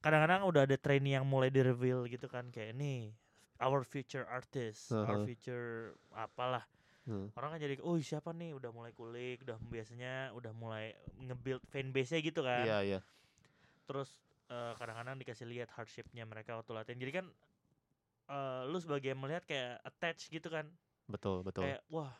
kadang-kadang udah ada trainee yang mulai di reveal gitu kan kayak ini our future artist, our Heeh. future apalah. Hmm. Orang kan jadi oh siapa nih udah mulai kulik, udah biasanya udah mulai nge-build fanbase-nya gitu kan. iya iya terus eh, kadang-kadang dikasih lihat hardshipnya mereka waktu latihan jadi kan eh, lu sebagai melihat kayak attach gitu kan betul betul kayak wah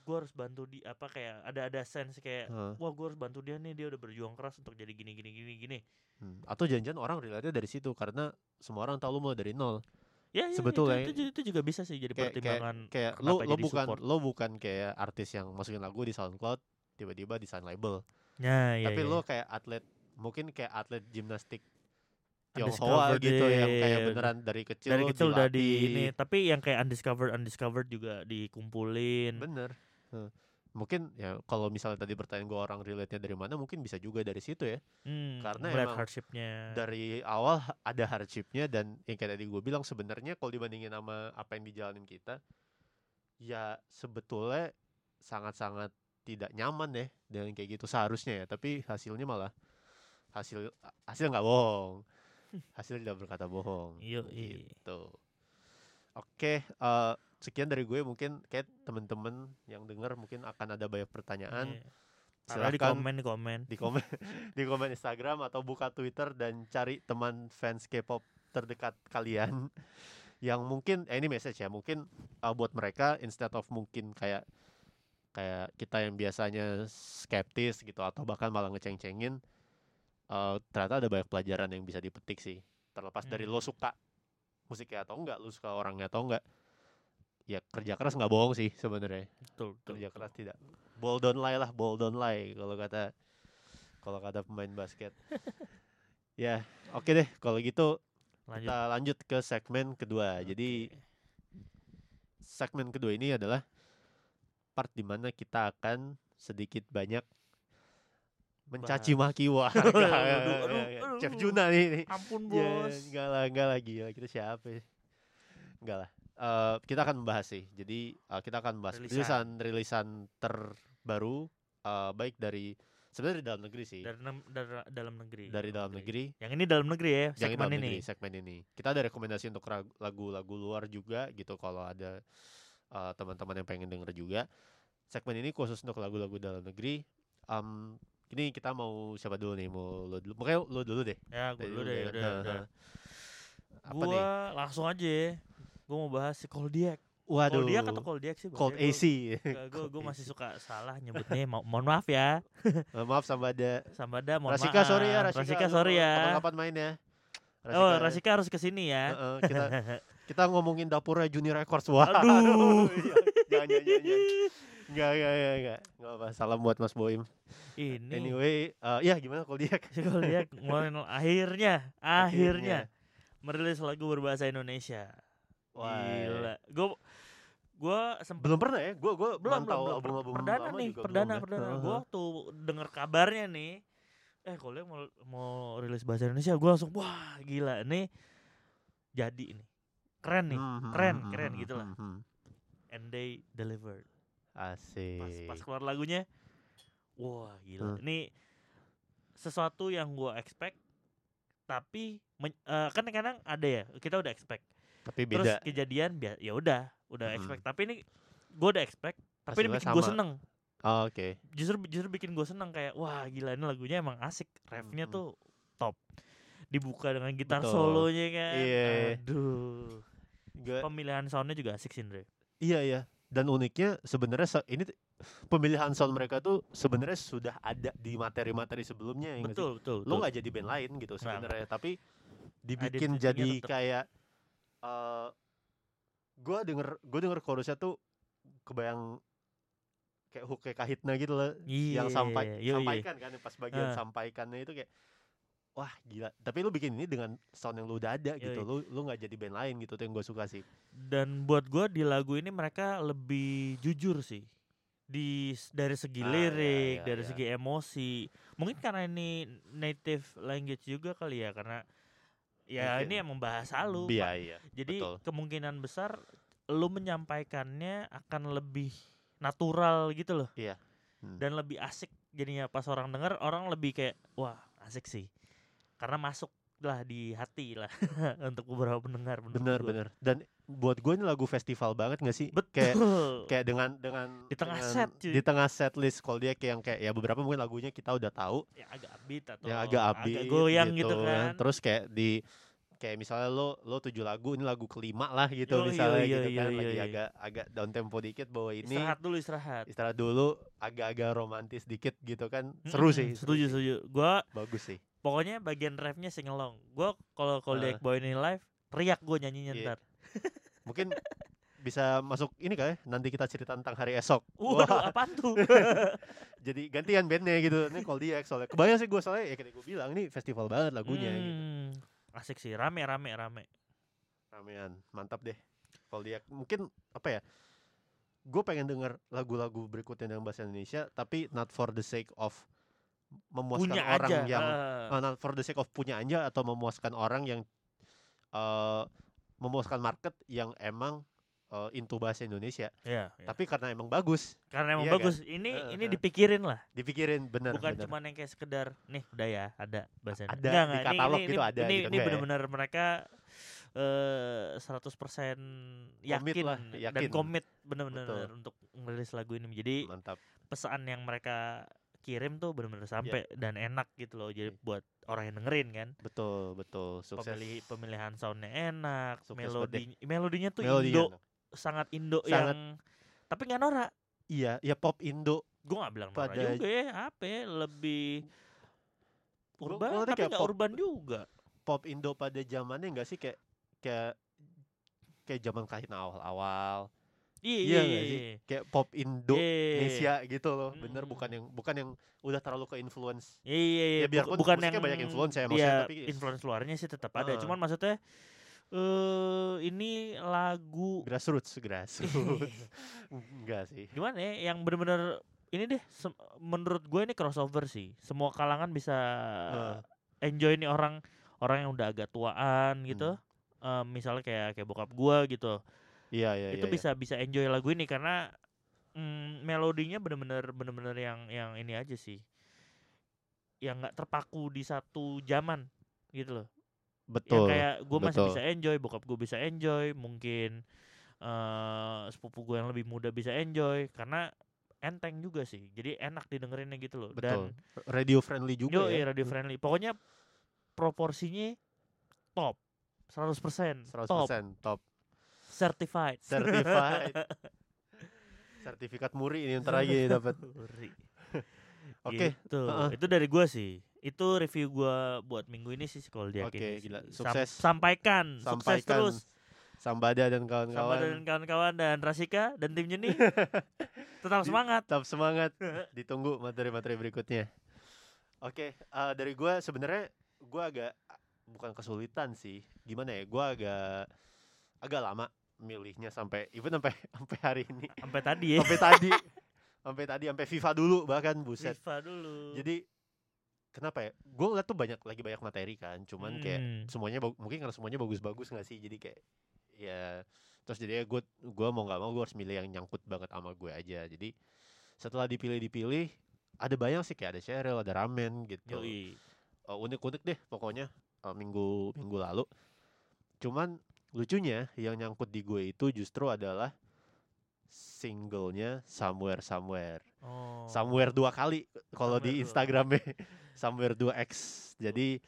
gua harus bantu di apa kayak ada ada sense kayak Heeh. wah gua harus bantu dia nih dia udah berjuang keras untuk jadi gini gini gini gini Hmm, Atau jangan-jangan orang relate dari situ karena semua orang tahu lu mulai dari nol. ya, ya Sebetulnya itu, itu, itu juga bisa sih jadi Kayak- kayak- pertimbangan Kayak kenapa lo lo bukan support. lo bukan kayak artis yang masukin lagu di SoundCloud tiba-tiba di sign label. ya, ya, Tapi ya. lo kayak atlet mungkin kayak atlet gimnastik Tionghoa gitu yang kayak deh. beneran dari kecil dari kecil udah di dilatih. ini tapi yang kayak undiscovered undiscovered juga dikumpulin Bener. Heeh. Mungkin ya kalau misalnya tadi pertanyaan gue orang relate-nya dari mana mungkin bisa juga dari situ ya. hmm, karena emang hardshipnya Dari awal ada hardshipnya dan yang kayak tadi gue bilang sebenarnya kalau dibandingin sama apa yang dijalanin kita ya sebetulnya sangat-sangat tidak nyaman ya dengan kayak gitu seharusnya ya tapi hasilnya malah hasil hasil nggak bohong. Hasil tidak berkata bohong. Yoi. gitu. Oke eh, sekian dari gue. Mungkin kayak temen-temen yang denger mungkin akan ada banyak pertanyaan. Iya. Taruh di silakan komen di komen. di komen di komen Instagram atau buka Twitter dan cari teman fans K-pop terdekat kalian yang mungkin eh ini message ya mungkin uh, buat mereka instead of mungkin kayak kayak kita yang biasanya skeptis gitu atau bahkan malah ngeceng-cengin uh, ternyata ada banyak pelajaran yang bisa dipetik sih. Terlepas dari lo Hmm. suka musiknya atau enggak lo suka orangnya atau enggak ya kerja keras nggak bohong sih sebenarnya. Betul betul, kerja keras tidak. Ball don't lie lah ball don't lie kalau kata kalau kata pemain basket. Ya oke deh kalau gitu lanjut. kita lanjut ke segmen kedua. Jadi Oke. segmen kedua ini adalah part di mana kita akan sedikit banyak mencaci maki wah. Aduh, aduh, aduh. Chef. Juna nih, nih. ampun Ya, bos. enggak lah enggak lagi gila. Kita siapa ya enggak lah. Eh, kita akan membahas sih. Jadi eh, kita akan membahas Rilisan. rilisan terbaru eh, baik dari sebenarnya dari dalam negeri sih. Dari, dari dalam negeri. Dari dalam negeri. Yang ini dalam negeri ya yang segmen dalam ini. negeri segmen ini. Kita ada rekomendasi untuk lagu-lagu luar juga gitu. Kalau ada eh, teman-teman yang pengen denger juga. Segmen ini khusus untuk lagu-lagu dalam negeri. Em, ini kita mau siapa dulu nih? Mau lo dulu. Pokoknya lo dulu deh. Ya gue dulu deh ya. udah, Heeh. udah. apa gua nih? langsung aja gue mau bahas si Koldiak waduh. Koldiak atau Koldiak sih? Cold? AC Cold gua masih suka salah nyebutnya Mo- mohon maaf ya. Maaf sama ada Sambada mohon Rasika maaf. sorry ya Rasika, Rasika sorry ya. kapan-kapan main ya. Oh Rasika harus ke sini ya. Heeh, kita kita ngomongin dapurnya Junior Records. Wah Aduh. jangan jangan jangan jangan. Enggak, enggak, enggak, enggak. Enggak apa, salam buat Mas Boim. ini Anyway, eh, ya gimana kalau dia Koldiak mulai akhirnya akhirnya merilis lagu berbahasa Indonesia Wah. Gila. Gue Gua sempet Belum pernah ya? Gue gue belum belum, mantau belum. album-album perdana nih perdana belum ya. perdana Heeh. gue waktu denger kabarnya nih eh kalau mau mau rilis bahasa Indonesia gue langsung wah gila nih jadi ini keren nih Hmm, hmm, keren, hmm, keren gitu lah. and they delivered Asik. pas pas keluar lagunya wah gila Hmm. ini sesuatu yang gue expect tapi men- eh, kan kadang ada ya kita udah expect Tapi terus beda. kejadian bia- ya udah udah Hmm. expect tapi ini gue udah expect tapi ini bikin gue seneng Oh, Oke. justru justru bikin gue seneng kayak wah gila ini lagunya emang asik refnya Hmm. tuh top dibuka dengan gitar Betul. solonya kan Iya. aduh Gua- pemilihan soundnya juga asik sih Iya iya. Dan uniknya sebenarnya se- ini pemilihan sound mereka tuh sebenarnya sudah ada di materi-materi sebelumnya ya nggak sih? betul betul Lo betul. nggak jadi band lain gitu Nggak, sebenarnya, tapi dibikin jadi tetep. kayak eh gue denger gue denger chorusnya tuh kebayang kayak hook kayak kahitna gitu loh yang sampai Iya, iya. sampaikan kan pas bagian Ah. sampaikannya itu kayak wah gila tapi lu bikin ini dengan sound yang lu udah ada gitu Yoi. lu lu nggak jadi band lain gitu tuh yang gue suka sih dan buat gue di lagu ini mereka lebih jujur sih di dari segi Ah, iya, lirik iya, dari iya. segi emosi mungkin karena ini native language juga kali ya karena ya Mungkin. ini emang bahasa lu Iya, iya. jadi betul. kemungkinan besar lu menyampaikannya akan lebih natural gitu loh Hmm. dan lebih asik jadinya pas orang denger orang lebih kayak wah asik sih karena masuk lah di hati lah untuk beberapa pendengar bener gua. bener dan buat gue ini lagu festival banget gak sih? Betul. kayak kayak dengan dengan Di tengah dengan- set, cuy. di tengah set list kalau dia kayak yang kayak ya beberapa mungkin lagunya kita udah tahu. Yang agak upbeat atau yang agak upbeat goyang gitu, kan. terus kayak di kayak misalnya lo lo tujuh lagu ini lagu kelima lah gitu Yo, yo, misalnya yo, gitu yo, kan. yo, lagi yo. agak agak down tempo dikit bahwa ini. Istirahat dulu istirahat. Istirahat dulu agak-agak romantis dikit gitu kan. Seru Mm-mm, sih seru setuju sih. setuju. Gua bagus sih pokoknya bagian refnya singelong gua kalau kalau di Boy ini live teriak gua nyanyinya Iya. ntar. Mungkin bisa masuk ini kali ya, nanti kita cerita tentang hari esok. Waduh Wah, apaan tuh? Jadi gantian bandnya gitu. Ini kalau dia soalnya. Kebayang sih gue soalnya ya kayak gue bilang ini festival banget lagunya gitu. Hmm, asik sih. Rame rame rame. Ramean. Mantap deh kalau dia. Mungkin apa ya gue pengen denger lagu-lagu berikutnya dalam bahasa Indonesia tapi not for the sake of memuaskan punya orang aja yang uh, not for the sake of punya aja atau memuaskan orang yang eh memuaskan market yang emang eh, into bahasa Indonesia Iya, iya. tapi karena emang bagus karena emang iya kan? bagus ini Heeh, ini dipikirin lah dipikirin bener bukan cuma yang kayak sekedar nih udah ya ada bahasa Ada, Indonesia. di katalog ini, gitu ini, ada ini, gitu, ini enggak ya? benar-benar mereka eh 100% yakin, lah, dan yakin. komit benar-benar untuk ngerilis lagu ini jadi mantap pesan yang mereka kirim tuh benar-benar Iya. sampai dan enak gitu loh jadi Iya. buat orang yang dengerin kan. Betul betul. Sukses. Pemilih pemilihan soundnya enak Sukses melodi melodinya tuh Melodinya Indo enak. sangat Indo Sangat- yang tapi nggak norak. Iya ya pop Indo. Gue nggak bilang norak Pada- juga ya apa ya lebih Gua- urban gua ngerti tapi nggak pop- urban juga. Pop Indo pada zamannya enggak sih kayak kayak kayak zaman kahitna awal-awal iya Iya iya iya sih? iya. kayak pop Indo Indonesia gitu loh bener Mm. bukan yang bukan yang udah terlalu ke influence Iya iya iya. Ya, biarpun Buk- bukan yang banyak influence ya, maksudnya, iya, tapi- influence luarnya sih tetap ada. Heeh. Cuman maksudnya eh ini lagu grassroots grassroots enggak sih gimana ya yang bener-bener ini deh menurut gue ini crossover sih. Semua kalangan bisa enjoy nih orang orang yang udah agak tuaan gitu. Hmm. Eh, misalnya kayak kayak bokap gue gitu. Iya iya itu iya, bisa bisa enjoy lagu ini karena mm, melodinya bener-bener bener-bener yang yang ini aja sih. Yang nggak terpaku di satu zaman gitu loh. betul yang kayak gue masih bisa enjoy bokap gue bisa enjoy mungkin eh sepupu gue yang lebih muda bisa enjoy karena enteng juga sih. Jadi enak didengerinnya gitu loh. Betul. Dan radio friendly juga yo ya. radio friendly. Pokoknya proporsinya top. 100%, 100% top. top certified. Certified. Sertifikat muri ini ntar lagi dapat Uri. Oke, Gitu. heeh. itu dari gue sih. Itu review gue buat minggu ini sih kalau dia Oke, gila. Sam- Sukses. sampaikan, sukses Sampaikan. terus. Sambada dan kawan-kawan. Dan kawan-kawan dan Rasika dan timnya nih tetap semangat. tetap semangat. Ditunggu materi-materi berikutnya. Oke eh, dari gue sebenarnya gue agak bukan kesulitan sih. Gimana ya? Gue agak agak lama milihnya sampai even sampai sampai hari ini Sampai tadi ya. sampai tadi sampai tadi sampai FIFA dulu bahkan buset FIFA dulu. jadi kenapa ya gue ngeliat tuh banyak lagi banyak materi kan cuman kayak Hmm. semuanya bag- mungkin karena semuanya bagus-bagus nggak sih jadi kayak ya terus jadi gue gua mau nggak mau gue harus milih yang nyangkut banget sama gue aja jadi setelah dipilih dipilih ada banyak sih kayak ada Cheryl ada Ramen gitu. Eh, unik-unik deh pokoknya eh, minggu minggu lalu cuman lucunya yang nyangkut di gue itu justru adalah singlenya Somewhere Somewhere Oh. Somewhere dua kali kalau di dua. Instagramnya Somewhere 2X jadi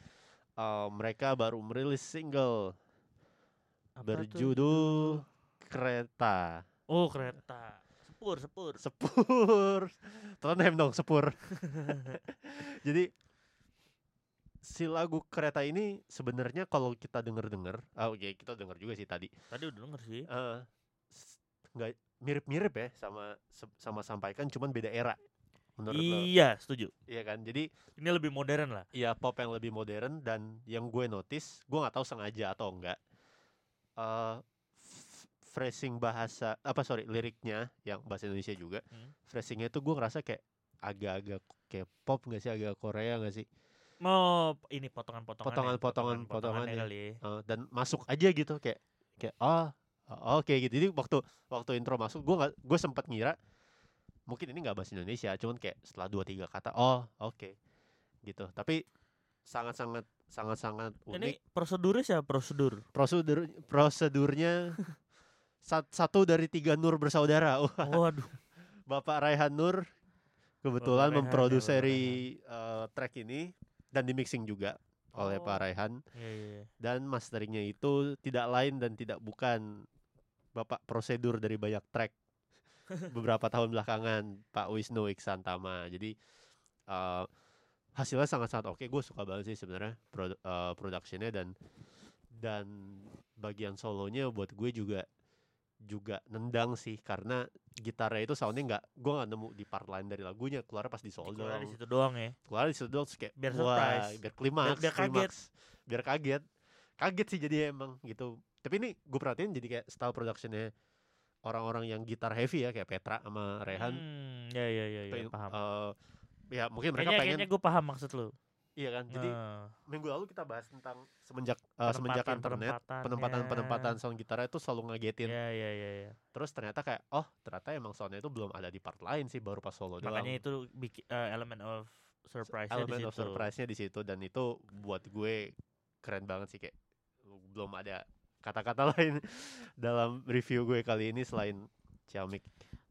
eh, mereka baru merilis single Apa berjudul Kereta Oh kereta. Sepur, sepur. Sepur Tottenham dong Sepur jadi si lagu Kereta ini sebenarnya kalau kita denger-denger ah oke kita denger juga sih tadi Tadi udah denger sih. s- nggak mirip-mirip ya sama sama sampaikan cuman beda era menurut lo Iya, setuju. iya kan jadi Ini lebih modern lah. Iya pop yang lebih modern dan yang gue notice gue nggak tahu sengaja atau enggak eh f- phrasing bahasa apa sorry liriknya yang bahasa Indonesia juga Hmm. phrasingnya itu gue ngerasa kayak agak-agak kayak pop nggak sih agak Korea nggak sih Mau ini potongan-potongan. Potongan-potongan- potongannya. kali. ya. Eh, dan masuk aja gitu kayak kayak oh oh, oke gitu jadi waktu waktu intro masuk gue nggak gue sempat ngira mungkin ini nggak bahasa Indonesia cuman kayak setelah dua tiga kata oh oke gitu tapi sangat-sangat sangat-sangat unik Ini prosedurnya siapa prosedur? prosedur prosedurnya sat- satu dari tiga Nur bersaudara Waduh. Bapak Raihan Nur kebetulan memproduksi eh, track ini dan di mixing juga oleh Oh. Pak Raihan Iya, iya, iya. dan masteringnya itu tidak lain dan tidak bukan Bapak prosedur dari banyak track beberapa tahun belakangan Pak Wisnu Iksantama jadi eh, hasilnya sangat-sangat oke gue suka banget sih sebenarnya produ- eh, productionnya dan dan bagian solonya buat gue juga juga nendang sih karena gitarnya itu soundnya nggak gue nggak nemu di part lain dari lagunya keluar pas di solo doang di situ doang ya. keluar di situ doang terus kayak Biar wah, surprise. biar klimaks biar kaget. klimaks. biar kaget kaget sih jadi emang gitu tapi ini gue perhatiin jadi kayak style productionnya orang-orang yang gitar heavy ya kayak Petra sama Rehan Hmm, ya ya ya, ya paham. eh, ya mungkin mereka Kayaknya, pengen kayaknya gue paham maksud lu. Iya kan? Jadi Nah, minggu lalu kita bahas tentang semenjak eh, semenjak internet penempatan penempatan sound gitarnya itu selalu ngagetin Ya ya ya ya. terus ternyata kayak oh ternyata emang soundnya itu belum ada di part lain sih baru pas solo doang Makanya itu bikin elemen of surprise elemen di of surprise-nya di situ dan itu buat gue keren banget sih kayak belum ada kata-kata lain dalam review gue kali ini selain Ciamik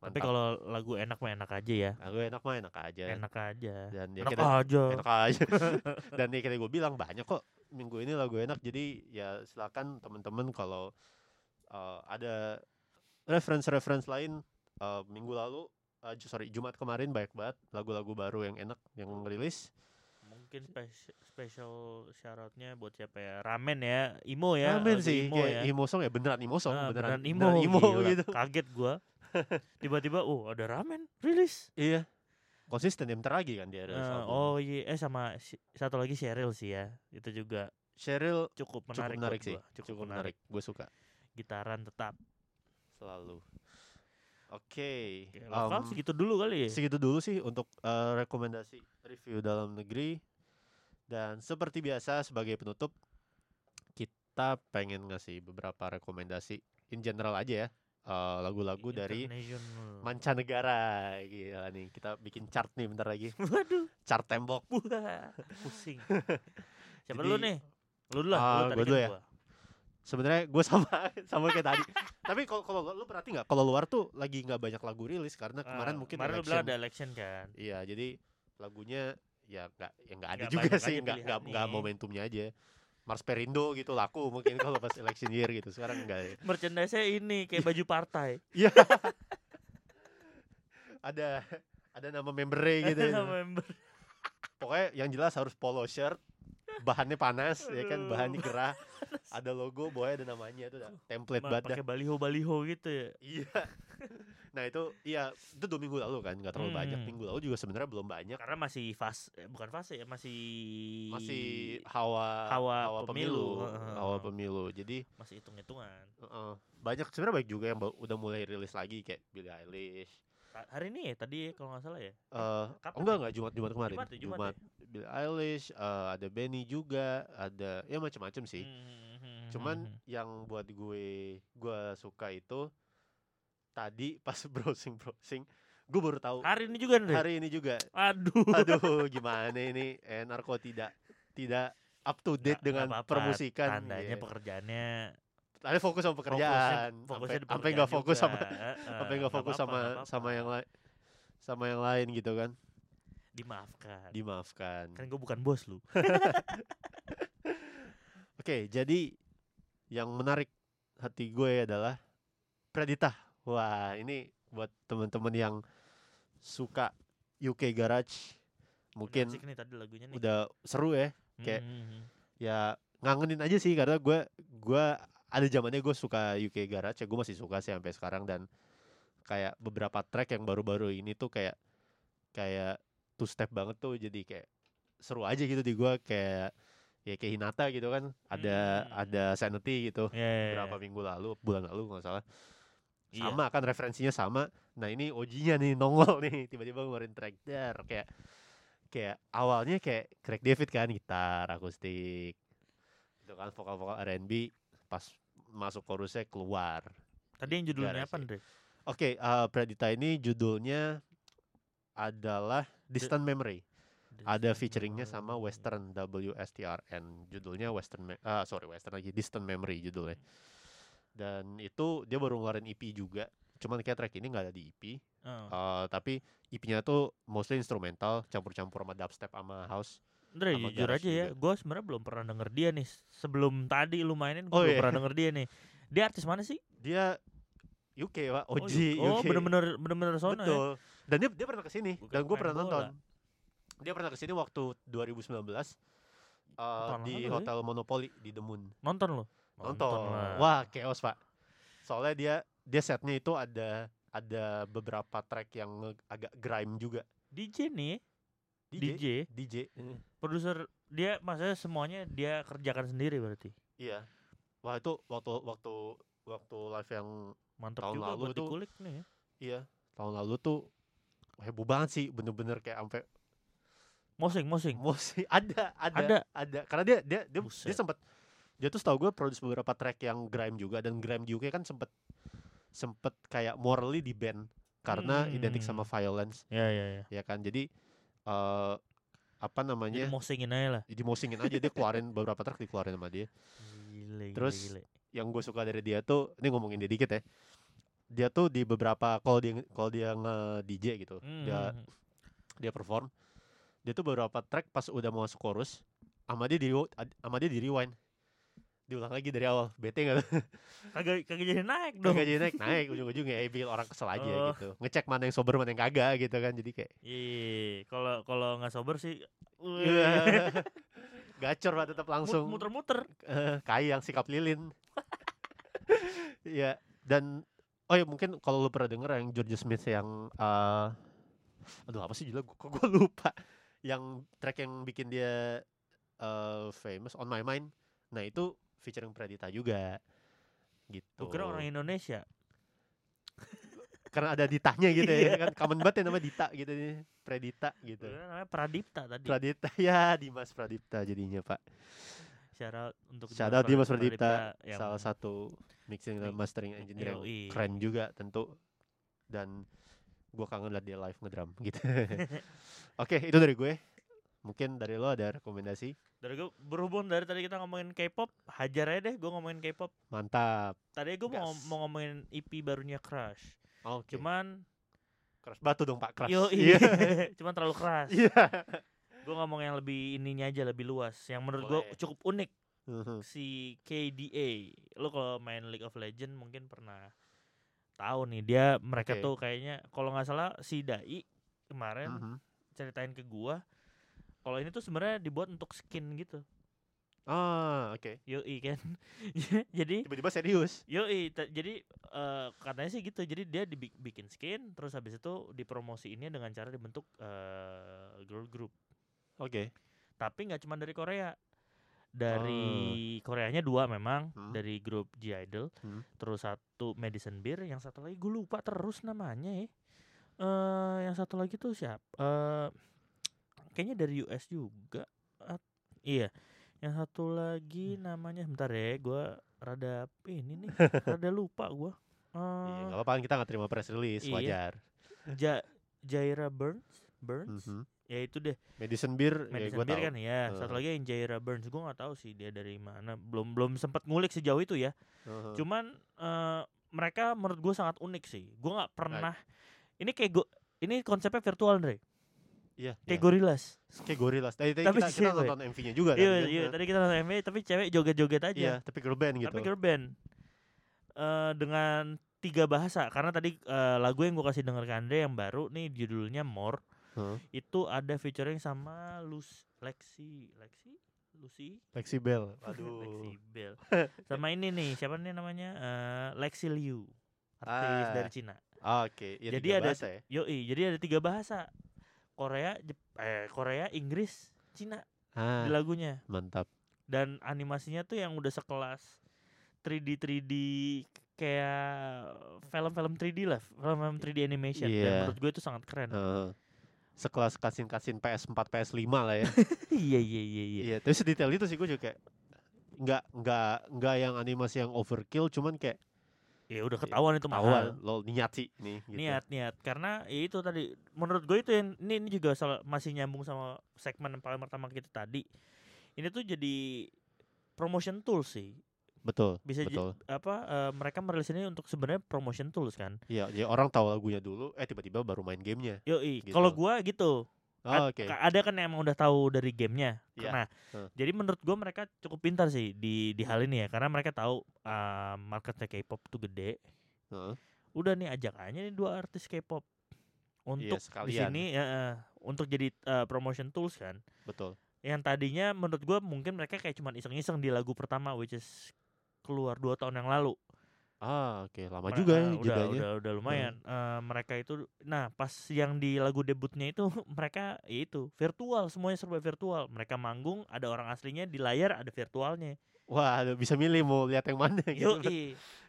Tapi mantap kalau lagu enak mah enak aja ya. Nah, gue enak mah enak aja Enak aja. dan ya Enak kita aja. enak aja dan ya kayak gue bilang banyak kok minggu ini lagu enak jadi ya silakan teman-teman kalau uh, ada reference-reference lain uh, minggu lalu uh, sorry Jumat kemarin banyak banget lagu-lagu baru yang enak yang rilis Mungkin spesial special shoutoutnya buat siapa ya? Ramen ya, Imo ya. Ramen lagu sih Imo kayak ya. imo song ya beneran imo song Ah, beneran, beneran Imo, beneran imo gila. gitu Kaget gua. Tiba-tiba oh ada ramen rilis. iya konsisten ya bentar lagi kan dia rilis album. oh iya, eh sama si- satu lagi Cheryl sih ya. Itu juga Cheryl cukup cukup menarik, menarik, buat sih gua. cukup, menarik gue suka Gitaran tetap. selalu oke Oke, lokal um, segitu dulu kali ya. segitu dulu sih untuk eh, rekomendasi review dalam negeri dan seperti biasa sebagai penutup kita pengen ngasih beberapa rekomendasi in general aja ya eh, lagu-lagu dari mancanegara gila nih kita bikin chart nih bentar lagi Waduh, chart tembok wah, pusing. Siapa Jadi- dulu nih? Lu dulu lah, Ah, lu gua tadi dulu ya? sebenarnya gue sama sama kayak tadi tapi kalau kalau lu perhati nggak kalau luar tuh lagi nggak banyak lagu rilis karena kemarin Ah, mungkin kemarin lu election ada election kan. Iya, jadi lagunya ya nggak ya nggak ada Nggak juga sih, nggak nggak momentumnya aja. Mars Perindo gitu laku mungkin kalau pas election year gitu. Sekarang enggak ya. Merchandise-nya ini kayak baju partai. Iya. ada ada nama membernya gitu. Ada member. Pokoknya yang jelas harus polo shirt, bahannya panas ya kan, bahannya gerah. Ada logo, boy ada namanya itu template banget. Pakai baliho-baliho gitu ya. Iya. nah itu iya itu dua minggu lalu kan nggak terlalu banyak Hmm. minggu lalu juga sebenarnya belum banyak Karena masih fase eh, bukan fase ya, masih masih hawa hawa pemilu, pemilu, hawa pemilu jadi masih hitung-hitungan. Heeh. banyak sebenarnya baik juga yang udah mulai rilis lagi kayak Billie Eilish. Hari ini ya tadi ya, kalau nggak salah ya. Eh kapan enggak ya? enggak Jumat Jumat kemarin. Jumat ya, Jumat ya? Billie Eilish, eh, ada Benny juga, ada ya macam-macam sih. Hmm, Cuman hmm, hmm. yang buat gue gue suka itu tadi pas browsing browsing gue baru tahu hari ini juga nih. hari ini juga. Aduh. Aduh, gimana ini eh, narko tidak tidak up to date Nggak- dengan nggak apa-apa, permusikan. Tandanya Iya. pekerjaannya Ada fokus sama pekerjaan. fokusnya, sampai nggak fokus sama sampai nggak fokus sama nggak sama yang lain sama yang lain gitu kan dimaafkan. dimaafkan Kan gue bukan bos lu. oke jadi yang menarik hati gue adalah Predita wah ini buat teman-teman yang suka UK Garage mungkin Udah nih tadi lagunya nih. udah seru ya kayak Hmm, hmm, ya ngangenin aja sih karena gue gue ada zamannya gue suka UK Garage ya gue masih suka sih sampai sekarang dan kayak beberapa track yang baru-baru ini tuh kayak kayak two step banget tuh jadi kayak seru aja gitu di gue kayak ya kayak Hinata gitu kan ada Hmm. ada Sanity gitu Ya, ya, ya. beberapa minggu lalu bulan lalu nggak salah Iya. sama kan referensinya sama. Nah ini OG-nya nih nongol nih. Tiba-tiba ngeluarin track. Dar kayak kayak awalnya kayak Craig David kan gitar akustik. Itu kan vokal-vokal R&B pas masuk chorusnya keluar. Tadi yang judulnya Garage apa. Andre? oke eh, Predita ini judulnya adalah Distant Memory. Ada featuringnya sama Western WSTRN judulnya Western ah sorry Western lagi Distant Memory judulnya dan itu dia baru ngeluarin EP juga cuman kayak track ini nggak ada di EP Oh. Eh, tapi EP-nya tuh mostly instrumental campur-campur sama dubstep sama house Andre sama jujur aja ya, gue sebenarnya belum pernah denger dia nih. Sebelum tadi lu mainin, gue Oh, belum iya. pernah denger dia nih. Dia artis mana sih? dia UK pak Oh, OG oh, UK bener-bener bener-bener sono ya. betul dan dia dia pernah ke sini Gua dan gue pernah bola. nonton dia pernah ke sini waktu 2019 eh, tahun di lalu ya? hotel Monopoly di The Moon Nonton lu? Nonton. Lah. wah chaos pak. Soalnya dia dia setnya itu ada ada beberapa track yang agak grime juga. DJ nih, DJ DJ, DJ eh, produser dia maksudnya semuanya dia kerjakan sendiri berarti. iya. Wah itu waktu waktu waktu live yang Mantap Tahun juga lalu buat tuh. dikulik nih ya. iya. Tahun lalu tuh heboh banget sih bener-bener kayak sampai Mosing, mosing. musik ada ada Ada. ada. Karena dia dia dia, dia sempat dia tuh setahu gue produce beberapa track yang grime juga dan grime di UK kan sempet sempet kayak morally di band karena identik sama Hmm. violence Ya, ya, ya. ya kan jadi eh apa Jadi namanya mosingin aja lah. jadi mosingin aja dia keluarin beberapa track dikeluarin sama dia Gile, Terus, gile, yang gue suka dari dia tuh ini ngomongin dia dikit ya dia tuh di beberapa kalau dia kalau dia nge DJ gitu dia Hmm. dia perform dia tuh beberapa track pas udah mau masuk chorus sama dia di sama dia di rewind diulang lagi dari awal bete nggak kagak kagak jadi naik dong. Kagak jadi naik naik ujung-ujungnya ya bikin orang kesel aja Oh. gitu. Ngecek mana yang sober mana yang kagak gitu kan jadi kayak Iya, kalau kalau nggak sober sih, gacor pak tetap langsung. muter-muter. eh, kayak yang sikap lilin. Ya dan oh ya mungkin kalau lu pernah denger yang George Smith yang eh aduh apa sih Gua- kok gue lupa. Yang track yang bikin dia eh famous on my mind. Nah itu featuring Predita juga. Gitu. Gue kira orang Indonesia. karena ada ditanya gitu ya. Kan common banget ya nama Dita gitu nih Predita gitu. Namanya Pradipta tadi. Pradipta. Ya Dimas Pradipta jadinya pak. Out untuk Shout out Dimas Pradipta, yang salah satu mixing dan mastering engineer yang keren juga tentu. Dan gua kangen liat dia live ngedrum gitu. Oke itu dari gue mungkin dari lo ada rekomendasi Dari gue berhubung dari tadi kita ngomongin K-pop, hajar aja deh gue ngomongin K-pop. mantap Tadi gue mau mau ngomongin EP barunya Crush. oke Cuman keras batu dong pak keras yo iya cuman terlalu keras. iya gue ngomong yang lebih ininya aja lebih luas. Yang menurut gue cukup unik Mhm. si KDA. Lo kalau main League of Legend mungkin pernah tahu nih dia mereka Oke. tuh kayaknya kalau nggak salah si Dai kemarin Mhm. ceritain ke gua kalau ini tuh sebenarnya dibuat untuk skin gitu. Ah, oke. Yoi kan. jadi Tiba-tiba serius. Yoi, jadi eh, katanya sih gitu. Jadi dia dibikin skin, terus habis itu dipromosiinnya dengan cara dibentuk eh, girl group. Oke. Tapi nggak cuma dari Korea. Dari Koreanya dua memang, Hmm. dari grup G Idol. Hmm. Terus satu Madison Beer, yang satu lagi gue lupa terus namanya ya. Eh, yang satu lagi tuh siapa? Eh, kayaknya dari US juga. At- iya. Yang satu lagi namanya bentar ya, gue rada ini nih, rada lupa gue. Iya, nggak apa-apa kita nggak terima press release, iya. wajar. ja Jaira Burns, Burns, Mhm. ya itu deh. Madison Beer, ya Madison gue Beer tahu. kan ya. Satu Heeh. lagi yang Jaira Burns, gue nggak tahu sih dia dari mana. Belum belum sempat ngulik sejauh itu ya. Heeh. Cuman eh, mereka menurut gue sangat unik sih. Gue nggak pernah. Ini kayak go, ini konsepnya virtual Andre. Iya, Kayak iya. Gorillas. kayak Gorillas. Tadi, tadi Tapi kita, kita nonton MV-nya juga kan. Iya kan? iya. Tadi kita nonton MV tapi cewek joget-joget aja. Iya, tapi girl band gitu. Tapi girl band. Eh, dengan tiga bahasa karena tadi eh, lagu yang gue kasih denger ke Andre yang baru nih judulnya More Heeh. itu ada featuring sama Lus Lexi Lexi Lucy Lexi Bell. Lexi Aduh. Bell sama ini nih siapa nih namanya Eh, Lexi Liu artis Ah. dari Cina Ah, Oke, ya Jadi ada ya. Yoi, jadi ada tiga bahasa. Korea, Jep- eh Korea, Inggris, Cina Ah, di lagunya. mantap. Dan animasinya tuh yang udah sekelas 3D 3D kayak film-film 3D lah, film-film 3D animation. Dan Iya. menurut gue itu sangat keren. Heeh. Sekelas kasin-kasin PS4, PS5 lah ya. iya iya iya iya. Iya, tapi sedetail itu sih gue juga kayak nggak nggak nggak yang animasi yang overkill, cuman kayak Ya udah ketahuan itu tahuan mahal. lo niat sih nih. Gitu. Niat niat karena ya itu tadi menurut gue itu yang ini, ini juga salah- masih nyambung sama segmen yang paling pertama kita tadi. Ini tuh jadi promotion tool sih. Betul. Bisa betul. apa eh, mereka merilis ini untuk sebenarnya promotion tools kan. Iya, jadi orang tahu lagunya dulu, eh tiba-tiba baru main gamenya. Yoi, Gitu. kalau gua gitu. Oh, Oke. ka- Ada kan yang emang udah tahu dari gamenya. Iya. Nah, Heeh. jadi menurut gua mereka cukup pintar sih di di hal ini ya, karena mereka tahu uh, marketnya K-pop tuh gede. Heeh. Udah nih ajak aja nih dua artis K-pop untuk di Iya, sekalian. sini ya, eh, untuk jadi uh, promotion tools kan. Betul. Yang tadinya menurut gua mungkin mereka kayak cuman iseng-iseng di lagu pertama, which is keluar dua tahun yang lalu. Ah, oke, lama Mere- juga ya udah, jedanya. udah udah lumayan. Eh, mereka itu nah pas yang di lagu debutnya itu mereka ya itu virtual semuanya serba virtual. Mereka manggung ada orang aslinya di layar ada virtualnya. Wah, bisa milih mau lihat yang mana gitu. Yo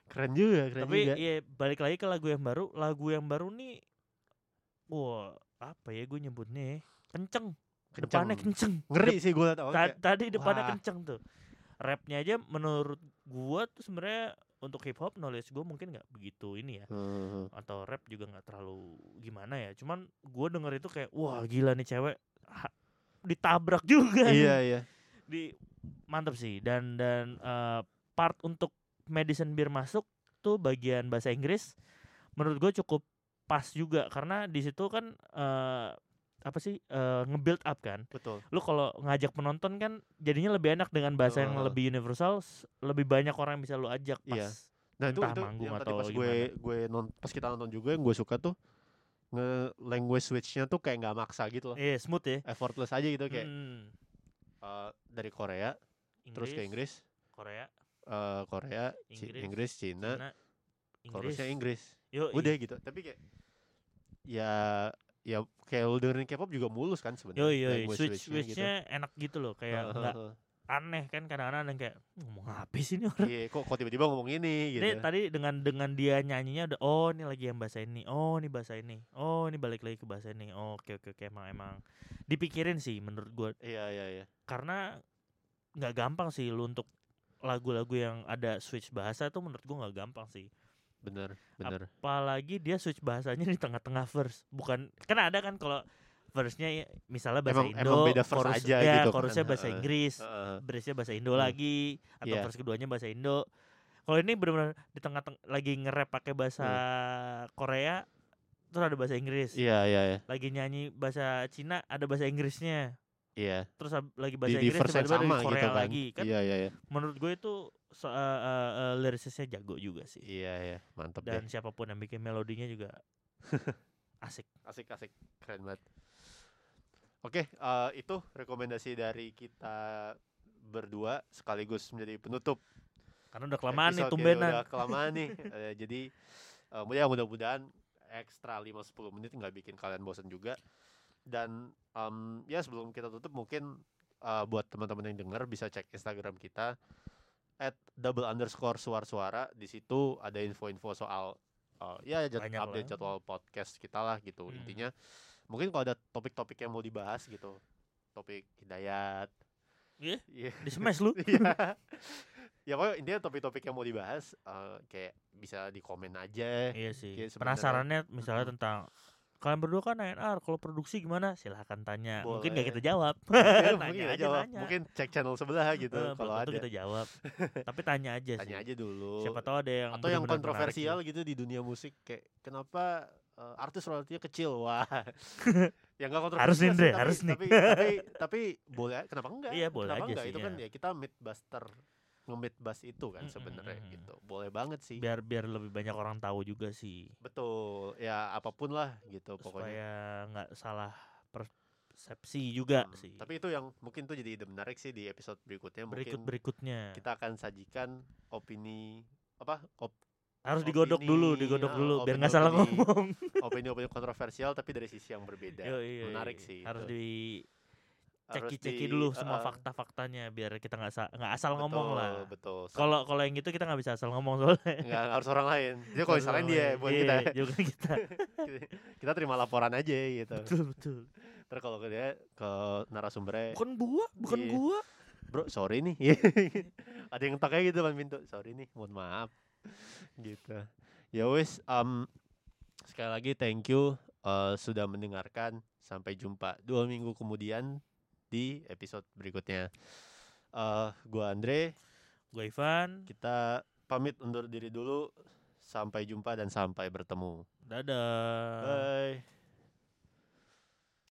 Keren juga, keren Tapi juga. ya balik lagi ke lagu yang baru. Lagu yang baru nih wah apa ya gue nyebutnya ya, kenceng. Depannya kenceng. Ngeri sih gue liat awal Ta- kayak, tadi depannya wah. kenceng tuh. Rapnya aja menurut gua tuh sebenarnya untuk hip hop knowledge gue mungkin nggak begitu ini ya. Heeh. atau rap juga nggak terlalu gimana ya cuman gue denger itu kayak wah gila nih cewek Ha- ditabrak juga nih. Iya, iya. di mantap sih dan dan eh, part untuk medicine beer masuk tuh bagian bahasa Inggris menurut gue cukup pas juga karena di situ kan eh, apa sih eh, nge-build up kan Betul. lu kalau ngajak penonton kan jadinya lebih enak dengan bahasa yang Heeh. lebih universal lebih banyak orang yang bisa lu ajak pas Iya. Nah itu itu manggung yang tadi atau pas gue gue non, pas kita nonton juga yang gue suka tuh nge language switchnya tuh kayak nggak maksa gitu loh, eh smooth ya effortless aja gitu kayak Hmm, eh, dari Korea terus ke Inggris, Korea, eh, Korea, Inggris, Inggris, Cina, Cina, Inggris. Inggris, Yo, udah gitu. Tapi kayak ya ya kayak lu dengerin K-pop juga mulus kan Yo, sebenarnya. yo, language switch switchnya gitu. enak gitu loh, kayak Heeh, nggak heeh. aneh kan kadang-kadang ada yang kayak ngomong apa sih ini orang. Iya, kok kok tiba-tiba ngomong ini gitu. Ini tadi dengan dengan dia nyanyinya udah oh ini lagi yang bahasa ini, oh ini bahasa ini, oh ini balik lagi ke bahasa ini, oh, oke oke oke emang emang dipikirin sih menurut gua Iya, iya, iya. karena nggak gampang sih lu untuk lagu-lagu yang ada switch bahasa tuh menurut gua nggak gampang sih. Bener, bener. Apalagi dia switch bahasanya di tengah-tengah verse. Bukan kan ada kan kalau verse-nya ya, misalnya bahasa Emang- Indo, emang beda verse chorus- aja ya, gitu kan, chorusnya bahasa heeh. Inggris, Heeh. verse-nya bahasa Indo Hmm. lagi atau Iya. verse keduanya bahasa Indo. Kalau ini benar-benar di tengah-tengah lagi nge-rap pakai bahasa Korea terus ada bahasa Inggris. Iya, iya, iya. Lagi nyanyi bahasa Cina ada bahasa Inggrisnya. Iya. Terus lagi bahasa di Inggris tiba-tiba sama Korea gitu kan. lagi. Kan Iya, iya, iya. menurut gue itu so, uh, uh, uh, lirikisnya jago juga sih. Iya, iya. Mantep Dan deh. siapa pun yang bikin melodinya juga asik. Asik, asik. Keren banget. Oke, eh, itu rekomendasi dari kita berdua sekaligus menjadi penutup Karena udah kelamaan nih tumbenan. udah kelamaan nih Eh, jadi eh, ya mudah-mudahan ekstra 5-10 menit nggak bikin kalian bosan juga dan em, ya sebelum kita tutup mungkin eh, buat teman-teman yang dengar bisa cek Instagram kita at double underscore suara-suara di situ ada info-info soal eh, ya jad- Banyak update lah. jadwal podcast kita lah gitu Hmm. intinya mungkin kalau ada topik-topik yang mau dibahas gitu topik hidayat Iya, Iya. di smash lu. Iya. ya pokoknya intinya topik-topik yang mau dibahas eh, kayak bisa di komen aja. Iya sih. Kayak Penasarannya misalnya tentang kalian berdua kan ANR, kalau produksi gimana? Silahkan tanya. Mungkin gak Boleh. kita jawab. Mungkin Nanya kita aja, jawab. nanya. Mungkin cek channel sebelah gitu Eh, kalau ada. kita jawab. Tapi tanya aja sih. Tanya aja dulu. Siapa tahu ada yang Atau yang kontroversial gitu. di dunia musik kayak kenapa eh, artis royaltinya kecil? Wah. yang gak kontroversial Harus nih, tapi, harus nih. tapi, tapi tapi boleh kenapa enggak? Iya, boleh kenapa aja enggak? sih, Itu kan ya. ya kita midbuster nge-midbust itu kan sebenarnya mm, mm. gitu. Boleh banget sih. biar biar lebih banyak orang tahu juga sih. Betul. Ya apa pun lah gitu pokoknya. Supaya nggak salah persepsi juga Hmm, sih. Tapi itu yang mungkin tuh jadi ide menarik sih di episode berikutnya. berikut mungkin berikutnya kita akan sajikan opini apa op- harus digodok dulu, opini, digodok ah, dulu biar nggak salah opini-opini ngomong. opini-opini kontroversial tapi dari sisi yang berbeda. Yo, iya, menarik iya. sih. Harus itu. di Ceki-ceki di- dulu semua uh-uh. fakta-faktanya biar kita nggak nggak asal ngomong Betul, lah. Betul. Kalau kalau yang gitu kita nggak bisa asal ngomong soalnya. nggak harus orang lain. Dia kalau orang dia buat Iya, kita. juga kita. kita terima laporan aja gitu. betul betul. Terus kalau ke dia ke narasumbernya Bukan gua, bukan Iya. gua. bro sorry nih ada yang tak kayak gitu kan pintu sorry nih mohon maaf gitu ya wis um, sekali lagi thank you uh, sudah mendengarkan sampai jumpa dua minggu kemudian di episode berikutnya. Uh, gua Andre. Gua Ivan. kita pamit undur diri dulu. Sampai jumpa dan sampai bertemu. Dadah. bye